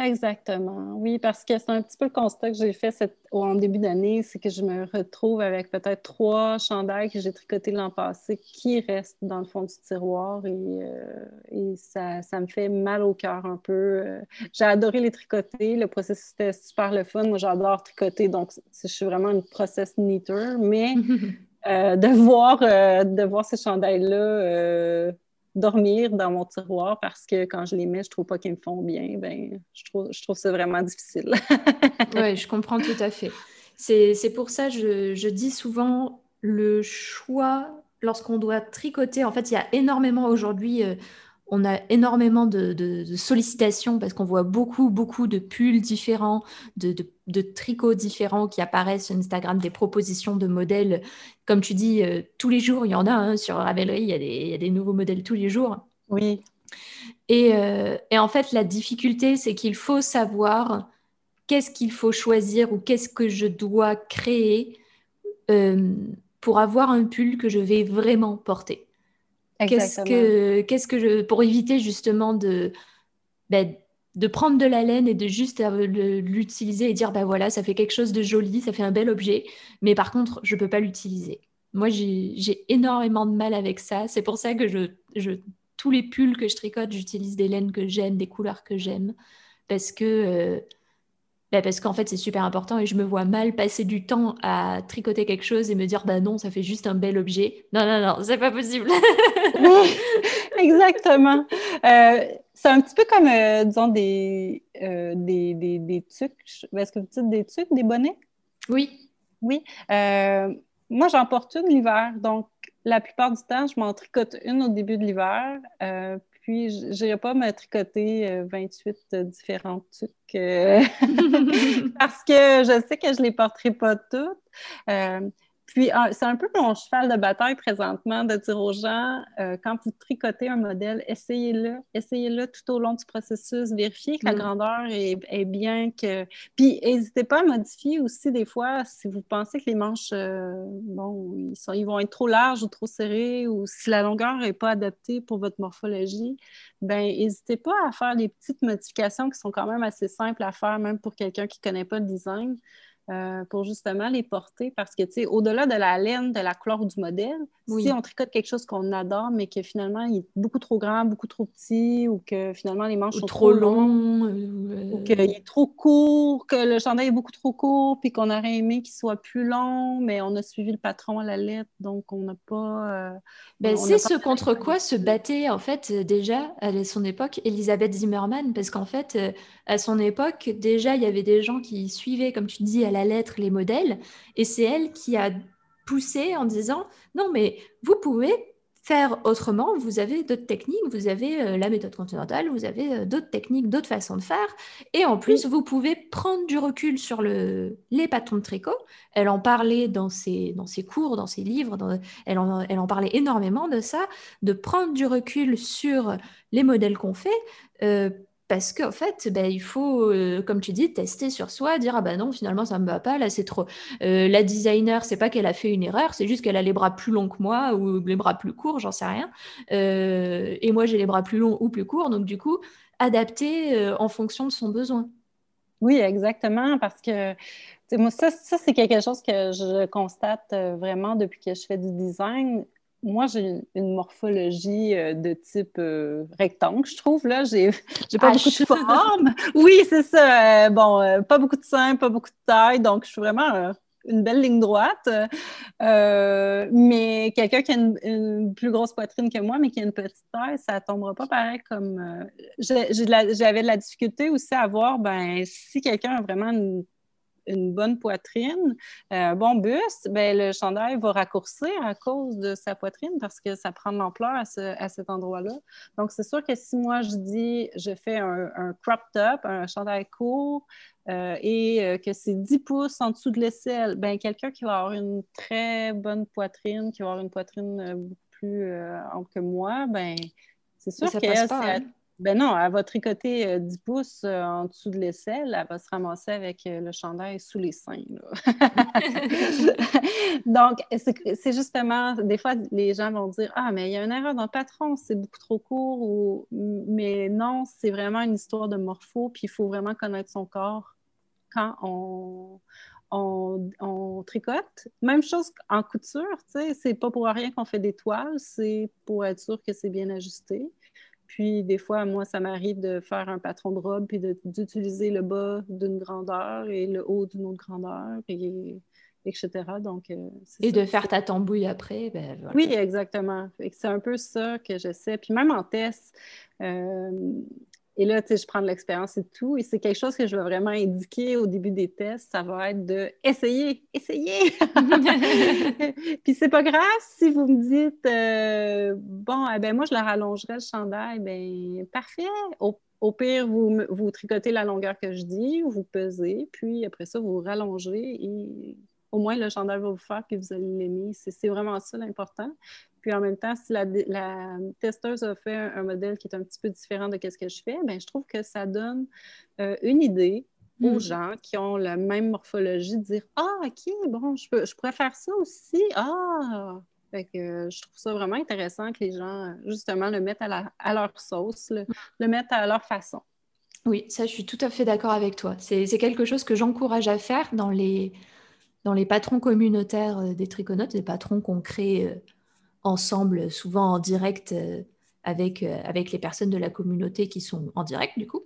Exactement. Oui, parce que c'est un petit peu le constat que j'ai fait en début d'année, c'est que je me retrouve avec peut-être trois chandails que j'ai tricotés l'an passé qui restent dans le fond du tiroir et, euh, ça, me fait mal au cœur un peu. Euh. J'ai adoré les tricoter. Le processus était super le fun. Moi, j'adore tricoter, donc je suis vraiment une process knitter, mais euh, de, voir, de voir ces chandails-là dormir dans mon tiroir parce que quand je les mets, je trouve pas qu'ils me font bien, ben, je trouve, je trouve ça vraiment difficile. oui, je comprends tout à fait. C'est pour ça que je, dis souvent le choix lorsqu'on doit tricoter. En fait, il y a énormément aujourd'hui, euh, on a énormément de, sollicitations parce qu'on voit beaucoup, beaucoup de pulls différents, de, tricots différents qui apparaissent sur Instagram, des propositions de modèles. Comme tu dis, euh, tous les jours, il y en a hein, sur Ravelry, il y, a des, nouveaux modèles tous les jours. Oui. Euh, et, en fait, la difficulté, c'est qu'il faut savoir qu'est-ce qu'il faut choisir ou qu'est-ce que je dois créer euh, pour avoir un pull que je vais vraiment porter. Qu'est-ce que, qu'est-ce que je, pour éviter justement de, ben, de prendre de la laine et de juste euh, l'utiliser et dire, ben voilà, ça fait quelque chose de joli, ça fait un bel objet, mais par contre, je ne peux pas l'utiliser. Moi, j'ai énormément de mal avec ça. C'est pour ça que je, je, tous les pulls que je tricote, j'utilise des laines que j'aime, des couleurs que j'aime, parce que euh, bah, parce qu'en fait, c'est super important et je me vois mal passer du temps à tricoter quelque chose et me dire, bah non, ça fait juste un bel objet. Non, non, non, c'est pas possible. exactement. Euh, c'est un petit peu comme, euh, disons, des, euh, des, des, des tucs. Est-ce que vous dites des tucs, des bonnets? Oui. Oui. moi, j'en porte une l'hiver. Donc, la plupart du temps, je m'en tricote une au début de l'hiver puis je n'irai pas me tricoter 28 euh, différents trucs euh, parce que je sais que je ne les porterai pas toutes. Puis, ah, c'est un peu mon cheval de bataille présentement de dire aux gens, euh, quand vous tricotez un modèle, essayez-le, essayez-le tout au long du processus, vérifiez que la mm. grandeur est, bien, que... Puis, n'hésitez pas à modifier aussi des fois si vous pensez que les manches, euh, bon, ils, sont, ils vont être trop larges ou trop serrés, ou si la longueur n'est pas adaptée pour votre morphologie, ben n'hésitez pas à faire des petites modifications qui sont quand même assez simples à faire, même pour quelqu'un qui ne connaît pas le design. Euh, pour justement les porter parce que, tu sais, au-delà de la laine, de la couleur du modèle, si on tricote quelque chose qu'on adore, mais que finalement il est beaucoup trop grand, beaucoup trop petit, ou que finalement les manches sont trop, longs, euh, ou qu'il est trop court, que le chandail est beaucoup trop court, puis qu'on aurait aimé qu'il soit plus long, mais on a suivi le patron à la lettre, donc on n'a pas. Euh, ben, c'est ce contre quoi se battait en fait déjà à son époque Elisabeth Zimmerman, parce qu'en fait, à son époque, déjà il y avait des gens qui suivaient, comme tu dis, à la lettre les modèles, et c'est elle qui a poussé en disant non, mais vous pouvez faire autrement, vous avez d'autres techniques, vous avez euh, la méthode continentale, vous avez euh, d'autres techniques, d'autres façons de faire. Et en plus, vous pouvez prendre du recul sur le, les patrons de tricot. Elle en parlait dans ses, dans ses cours, dans ses livres, elle, en, elle en parlait énormément de ça, de prendre du recul sur les modèles qu'on fait. Euh, parce qu'en fait, ben, il faut, euh, comme tu dis, tester sur soi, dire ah ben non, finalement ça me va pas, là c'est trop. Euh, la designer, c'est pas qu'elle a fait une erreur, c'est juste qu'elle a les bras plus longs que moi ou les bras plus courts, j'en sais rien. Euh, et moi j'ai les bras plus longs ou plus courts, donc du coup, adapter en fonction de son besoin. Oui, exactement, parce que moi, ça, ça c'est quelque chose que je constate vraiment depuis que je fais du design moi, j'ai une morphologie euh, de type euh, rectangle, je trouve. Là, j'ai, pas beaucoup de forme. Oui, c'est ça. Euh, bon, pas beaucoup de seins, pas beaucoup de taille. Donc, je suis vraiment une belle ligne droite. mais quelqu'un qui a une, plus grosse poitrine que moi, mais qui a une petite taille, ça ne tombera pas pareil comme. j'avais de la difficulté aussi à voir, ben, si quelqu'un a vraiment une une bonne poitrine, un bon buste, ben, le chandail va raccourcir à cause de sa poitrine parce que ça prend de l'ampleur à, cet endroit-là. Donc, c'est sûr que si moi je dis je fais un, crop top, un chandail court, euh, et euh, que c'est 10 pouces en dessous de l'aisselle, ben, quelqu'un qui va avoir une très bonne poitrine, qui va avoir une poitrine euh, beaucoup plus ample que moi, ben, c'est sûr que hein? Ben non, elle va tricoter 10 euh, pouces euh, en dessous de l'aisselle, elle va se ramasser avec euh, le chandail sous les seins. Donc, c'est justement, des fois, les gens vont dire Ah, mais il y a une erreur dans le patron, c'est beaucoup trop court. Ou... Mais non, c'est vraiment une histoire de morpho, puis il faut vraiment connaître son corps quand on, on, tricote. Même chose en couture, tu sais, c'est pas pour rien qu'on fait des toiles, c'est pour être sûr que c'est bien ajusté. Puis, des fois, moi, ça m'arrive de faire un patron de robe puis d'utiliser le bas d'une grandeur et le haut d'une autre grandeur, et, etc. Donc, euh, et de faire ta tambouille après. Ben, Oui, exactement. C'est un peu ça que j'essaie. Puis même en test, euh, et là, tu sais, je prends de l'expérience et tout. Et c'est quelque chose que je vais vraiment indiquer au début des tests. Ça va être de essayer, essayer. Puis c'est pas grave si vous me dites, euh, bon, eh ben moi, je la rallongerai le chandail. Ben parfait. Au, pire, vous, vous tricotez la longueur que je dis, vous pesez, puis après ça, vous rallongez et au moins le chandail va vous faire, puis vous allez l'aimer. C'est vraiment ça l'important. Puis en même temps, si la, testeuse a fait un, modèle qui est un petit peu différent de ce que je fais, bien, je trouve que ça donne euh, une idée aux hmm. gens qui ont la même morphologie de dire Ah, OK, bon, je, peux, je pourrais faire ça aussi. Ah! Fait que, euh, je trouve ça vraiment intéressant que les gens, justement, le mettent à, leur sauce, le, le, mettent à leur façon. Oui, ça, je suis tout à fait d'accord avec toi. C'est quelque chose que j'encourage à faire dans les, dans les patrons communautaires euh, des triconautes, des patrons qu'on crée ensemble, souvent en direct euh, avec, euh, avec les personnes de la communauté qui sont en direct du coup.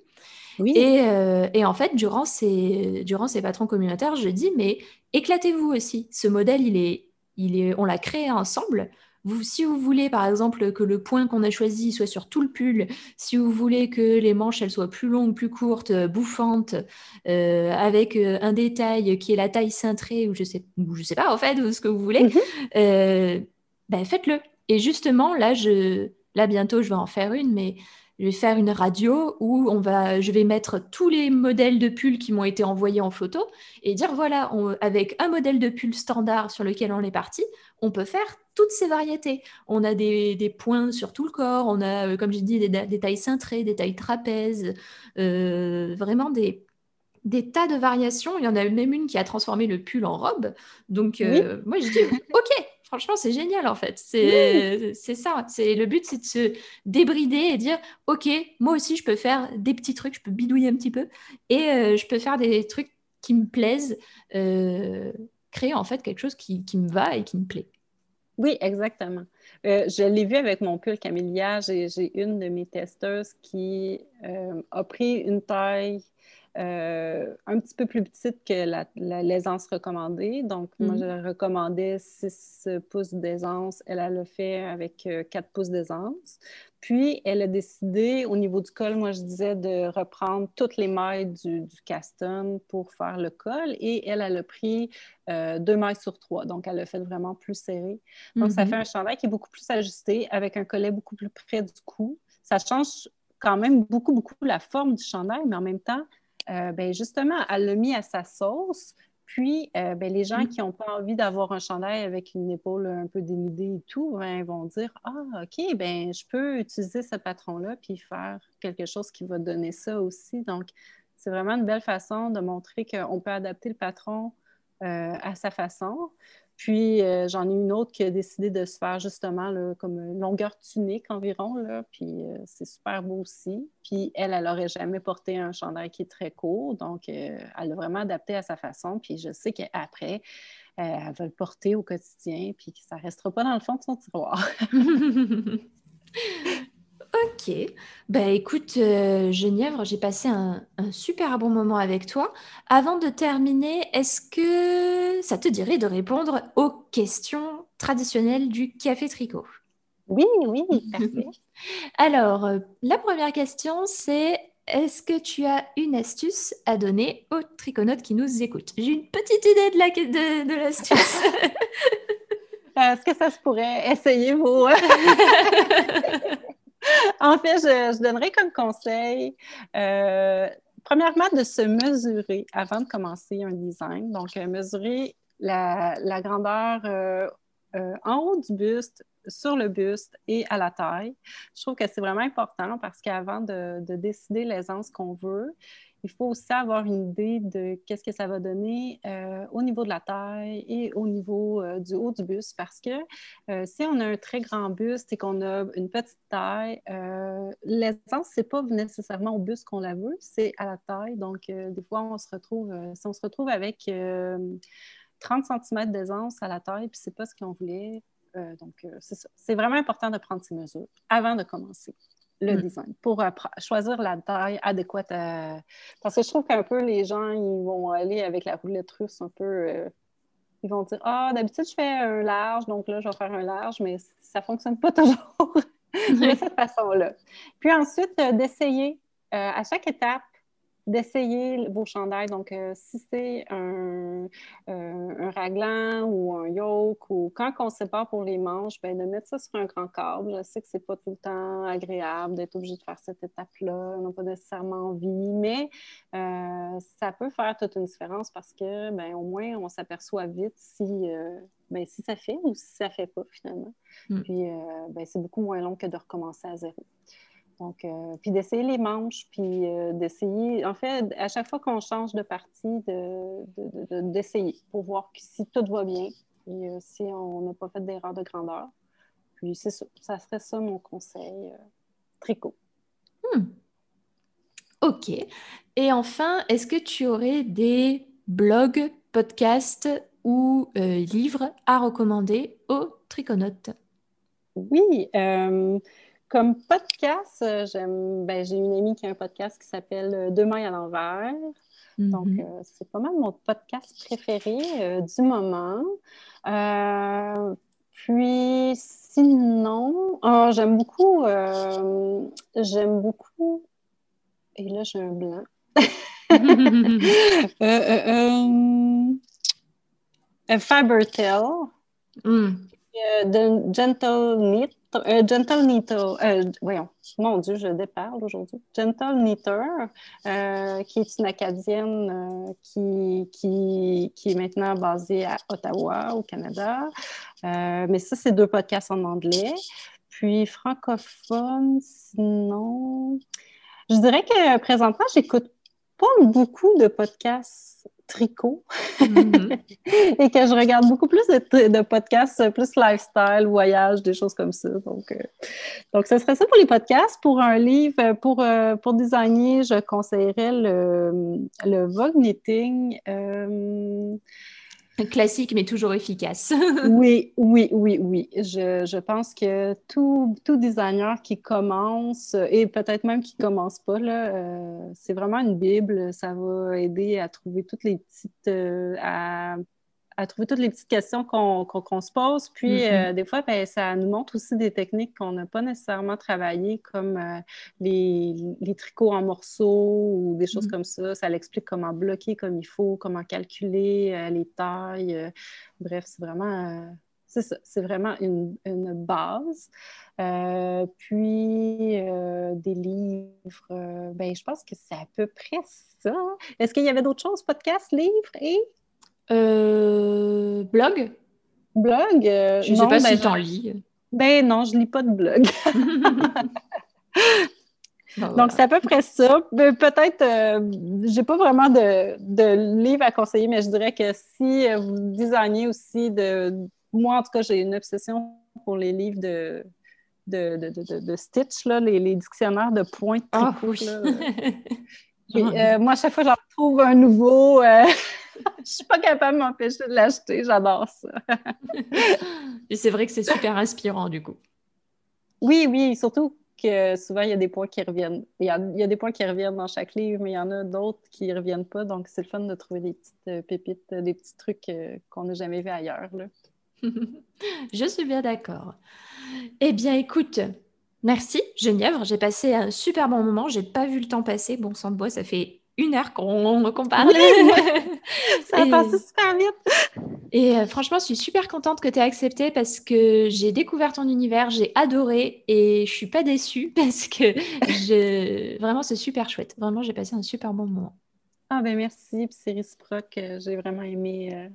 Oui. Et, euh, et, en fait, durant ces, durant ces patrons communautaires, je dis, mais éclatez-vous aussi. Ce modèle, il est, il est, on l'a créé ensemble. Vous, si vous voulez, par exemple, que le point qu'on a choisi soit sur tout le pull, si vous voulez que les manches elles soient plus longues, plus courtes, bouffantes, avec un détail qui est la taille cintrée, ou je sais, ou je sais pas en fait, ou ce que vous voulez, mhm. Ben, faites-le. Et justement, là, je, là, bientôt, je vais en faire une, mais je vais faire une radio où on va, je vais mettre tous les modèles de pulls qui m'ont été envoyés en photo et dire voilà, avec un modèle de pull standard sur lequel on est parti, on peut faire toutes ces variétés. On a des, points sur tout le corps, on a, euh, comme j'ai dit, des, tailles cintrées, des tailles trapèzes, euh, vraiment des, des tas de variations. Il y en a même une qui a transformé le pull en robe. Donc, euh, moi, je dis, OK, franchement, c'est génial en fait. C'est ça. C'est Le but, c'est de se débrider et dire, OK, moi aussi, je peux faire des petits trucs, je peux bidouiller un petit peu et euh, je peux faire des trucs qui me plaisent, euh, créer en fait quelque chose qui, qui, me va et qui me plaît. Oui, exactement. je l'ai vu avec mon pull Camélia. J'ai une de mes testeuses qui a pris une taille euh, un petit peu plus petite que l'aisance recommandée. Donc, moi, je mhm. recommandais 6 pouces d'aisance. Elle, a le fait avec 4 euh, pouces d'aisance. Puis, elle a décidé, au niveau du col, moi, je disais de reprendre toutes les mailles du, du caston pour faire le col. Et elle, elle a pris euh, deux mailles sur trois. Donc, elle a fait vraiment plus serré. Donc, ça mhm. fait un chandail qui est beaucoup plus ajusté, avec un collet beaucoup plus près du cou. Ça change quand même beaucoup, beaucoup la forme du chandail, mais en même temps, euh, ben justement, elle l'a mis à sa sauce. Puis, euh, ben, les gens mm. qui n'ont pas envie d'avoir un chandail avec une épaule un peu dénudée et tout, ben, vont dire Ah, OK, ben, je peux utiliser ce patron-là puis faire quelque chose qui va donner ça aussi. Donc, c'est vraiment une belle façon de montrer qu'on peut adapter le patron euh, à sa façon. Puis euh, j'en ai une autre qui a décidé de se faire justement comme une longueur tunique environ, là, puis euh, c'est super beau aussi. Puis elle, elle n'aurait jamais porté un chandail qui est très court, donc euh, elle l'a vraiment adapté à sa façon. Puis je sais qu'après, elle va le porter au quotidien, puis que ça ne restera pas dans le fond de son tiroir. Ok. Ben écoute, euh, Genièvre, j'ai passé un, super bon moment avec toi. Avant de terminer, est-ce que ça te dirait de répondre aux questions traditionnelles du café tricot? Oui, oui, parfait. Alors, euh, la première question, c'est est-ce que tu as une astuce à donner aux triconautes qui nous écoutent? J'ai une petite idée de, la, de, l'astuce. Est-ce que ça se pourrait? Essayer vous en fait, je, donnerais comme conseil, euh, premièrement, de se mesurer avant de commencer un design. Donc, euh, mesurer la, grandeur euh, en haut du buste, sur le buste et à la taille. Je trouve que c'est vraiment important parce qu'avant de, de décider l'aisance qu'on veut, il faut aussi avoir une idée de qu'est-ce que ça va donner euh, au niveau de la taille et au niveau euh, du haut du buste parce que euh, si on a un très grand buste et qu'on a une petite taille, l'essence, c'est pas nécessairement au buste qu'on la veut, c'est à la taille. Donc, des fois, on se retrouve, si on se retrouve avec 30 cm d'aisance à la taille, puis c'est pas ce qu'on voulait, donc, c'est. C'est vraiment important de prendre ces mesures avant de commencer le mm. design pour choisir la taille adéquate Parce que je trouve qu'un peu les gens, ils vont aller avec la roulette russe un peu... Euh, ils vont dire « Ah, d'habitude, je fais un large, donc là, je vais faire un large, mais ça ne fonctionne pas toujours de cette façon-là. » Puis ensuite, euh, d'essayer euh, à chaque étape d'essayer vos chandails. Donc, euh, si c'est un, euh, un, raglan ou un yoke ou quand on sépare pour les manches, ben, de mettre ça sur un grand câble. Je sais que c'est pas tout le temps agréable d'être obligé de faire cette étape-là. On n'a pas nécessairement envie, mais euh, ça peut faire toute une différence parce que, ben, au moins, on s'aperçoit vite si, ben, si ça fait ou si ça fait pas finalement. Mm. Puis, ben, c'est beaucoup moins long que de recommencer à zéro. Donc, euh, puis d'essayer les manches, puis euh, d'essayer, en fait, à chaque fois qu'on change de partie, d'essayer pour voir si tout va bien et euh, si on n'a pas fait d'erreur de grandeur. Puis c'est ça, ça serait ça mon conseil tricot. Hmm. OK. Et enfin, est-ce que tu aurais des blogs, podcasts ou livres à recommander aux triconautes? Oui. Comme podcast, euh, j'aime, ben, j'ai une amie qui a un podcast qui s'appelle euh, Deux mailles à l'envers. Donc, mm-hmm. euh, c'est pas mal mon podcast préféré du moment. puis, sinon, oh, j'aime beaucoup, j'aime beaucoup, et là, j'ai un blanc. Fabertel. Mm. De Gentle Knit, euh, Gentle Knitter, euh, voyons, mon Dieu, je déparle aujourd'hui. Gentle Knitter, euh, qui est une Acadienne qui, qui, qui, est maintenant basée à Ottawa, au Canada. mais ça, c'est deux podcasts en anglais. Puis francophone, sinon, je dirais que présentement, j'écoute pas beaucoup de podcasts tricot mm-hmm. et que je regarde beaucoup plus de, podcasts, plus lifestyle, voyage, des choses comme ça. Donc, euh, donc, ce serait ça pour les podcasts. Pour un livre, pour, euh, pour designer, je conseillerais le, le Vogue Knitting. Euh, Classique, mais toujours efficace. oui, oui, oui, oui. Je, je, pense que tout, tout designer qui commence, et peut-être même qui ne commence pas, là, euh, c'est vraiment une Bible. Ça va aider à trouver toutes les petites. Euh, à à trouver toutes les petites questions qu'on se pose. Puis, mm-hmm. euh, des fois, ben, ça nous montre aussi des techniques qu'on n'a pas nécessairement travaillées, comme euh, les, les, tricots en morceaux ou des choses mm-hmm. comme ça. Ça l'explique comment bloquer comme il faut, comment calculer euh, les tailles. bref, c'est vraiment... c'est ça, c'est vraiment une, une base. puis, des livres, ben, je pense que c'est à peu près ça. Est-ce qu'il y avait d'autres choses, podcast, livres et... Euh, blog? Blog euh, Je ne sais pas ben, si tu en lis. Ben non, je lis pas de blog. Donc, c'est à peu près ça. Peut-être, euh, j'ai pas vraiment de, de livres à conseiller, mais je dirais que si vous designez aussi de. Moi, en tout cas, j'ai une obsession pour les livres de, de, de, de Stitch, là, les, les, dictionnaires de points Ah oui. moi, à chaque fois, j'en trouve un nouveau. Je suis pas capable de m'empêcher de l'acheter. J'adore ça. Et c'est vrai que c'est super inspirant, du coup. Oui, oui, surtout que souvent, il y a des points qui reviennent. Il y a, des points qui reviennent dans chaque livre, mais il y en a d'autres qui ne reviennent pas. Donc, c'est le fun de trouver des petites euh, pépites, euh, des petits trucs euh, qu'on n'a jamais vus ailleurs. je suis bien d'accord. Eh bien, écoute, merci Genièvre. J'ai passé un super bon moment. J'ai pas vu le temps passer. Bon sang de bois, ça fait une heure qu'on parle. ça a passé super vite. Et euh, franchement, je suis super contente que tu aies accepté parce que j'ai découvert ton univers, j'ai adoré et je suis pas déçue parce que je... vraiment, c'est super chouette. Vraiment, j'ai passé un super bon moment. Ah ben merci, c'est réciproque. Euh, j'ai vraiment aimé euh,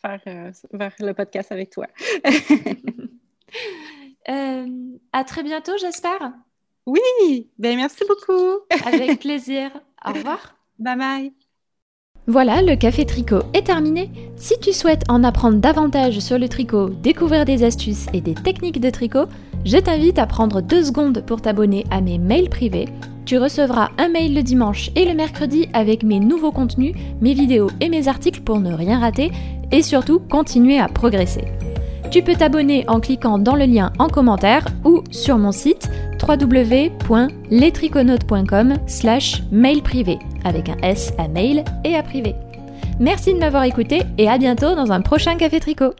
faire, faire, le podcast avec toi. à très bientôt, j'espère. Oui, ben merci beaucoup. avec plaisir. Au revoir. Bye bye. Voilà, le café tricot est terminé. Si tu souhaites en apprendre davantage sur le tricot, découvrir des astuces et des techniques de tricot, je t'invite à prendre deux secondes pour t'abonner à mes mails privés. Tu recevras un mail le dimanche et le mercredi avec mes nouveaux contenus, mes vidéos et mes articles pour ne rien rater et surtout continuer à progresser. Tu peux t'abonner en cliquant dans le lien en commentaire ou sur mon site www.letriconautes.com slash mail privé avec un S à mail et à privé. Merci de m'avoir écouté et à bientôt dans un prochain Café Tricot.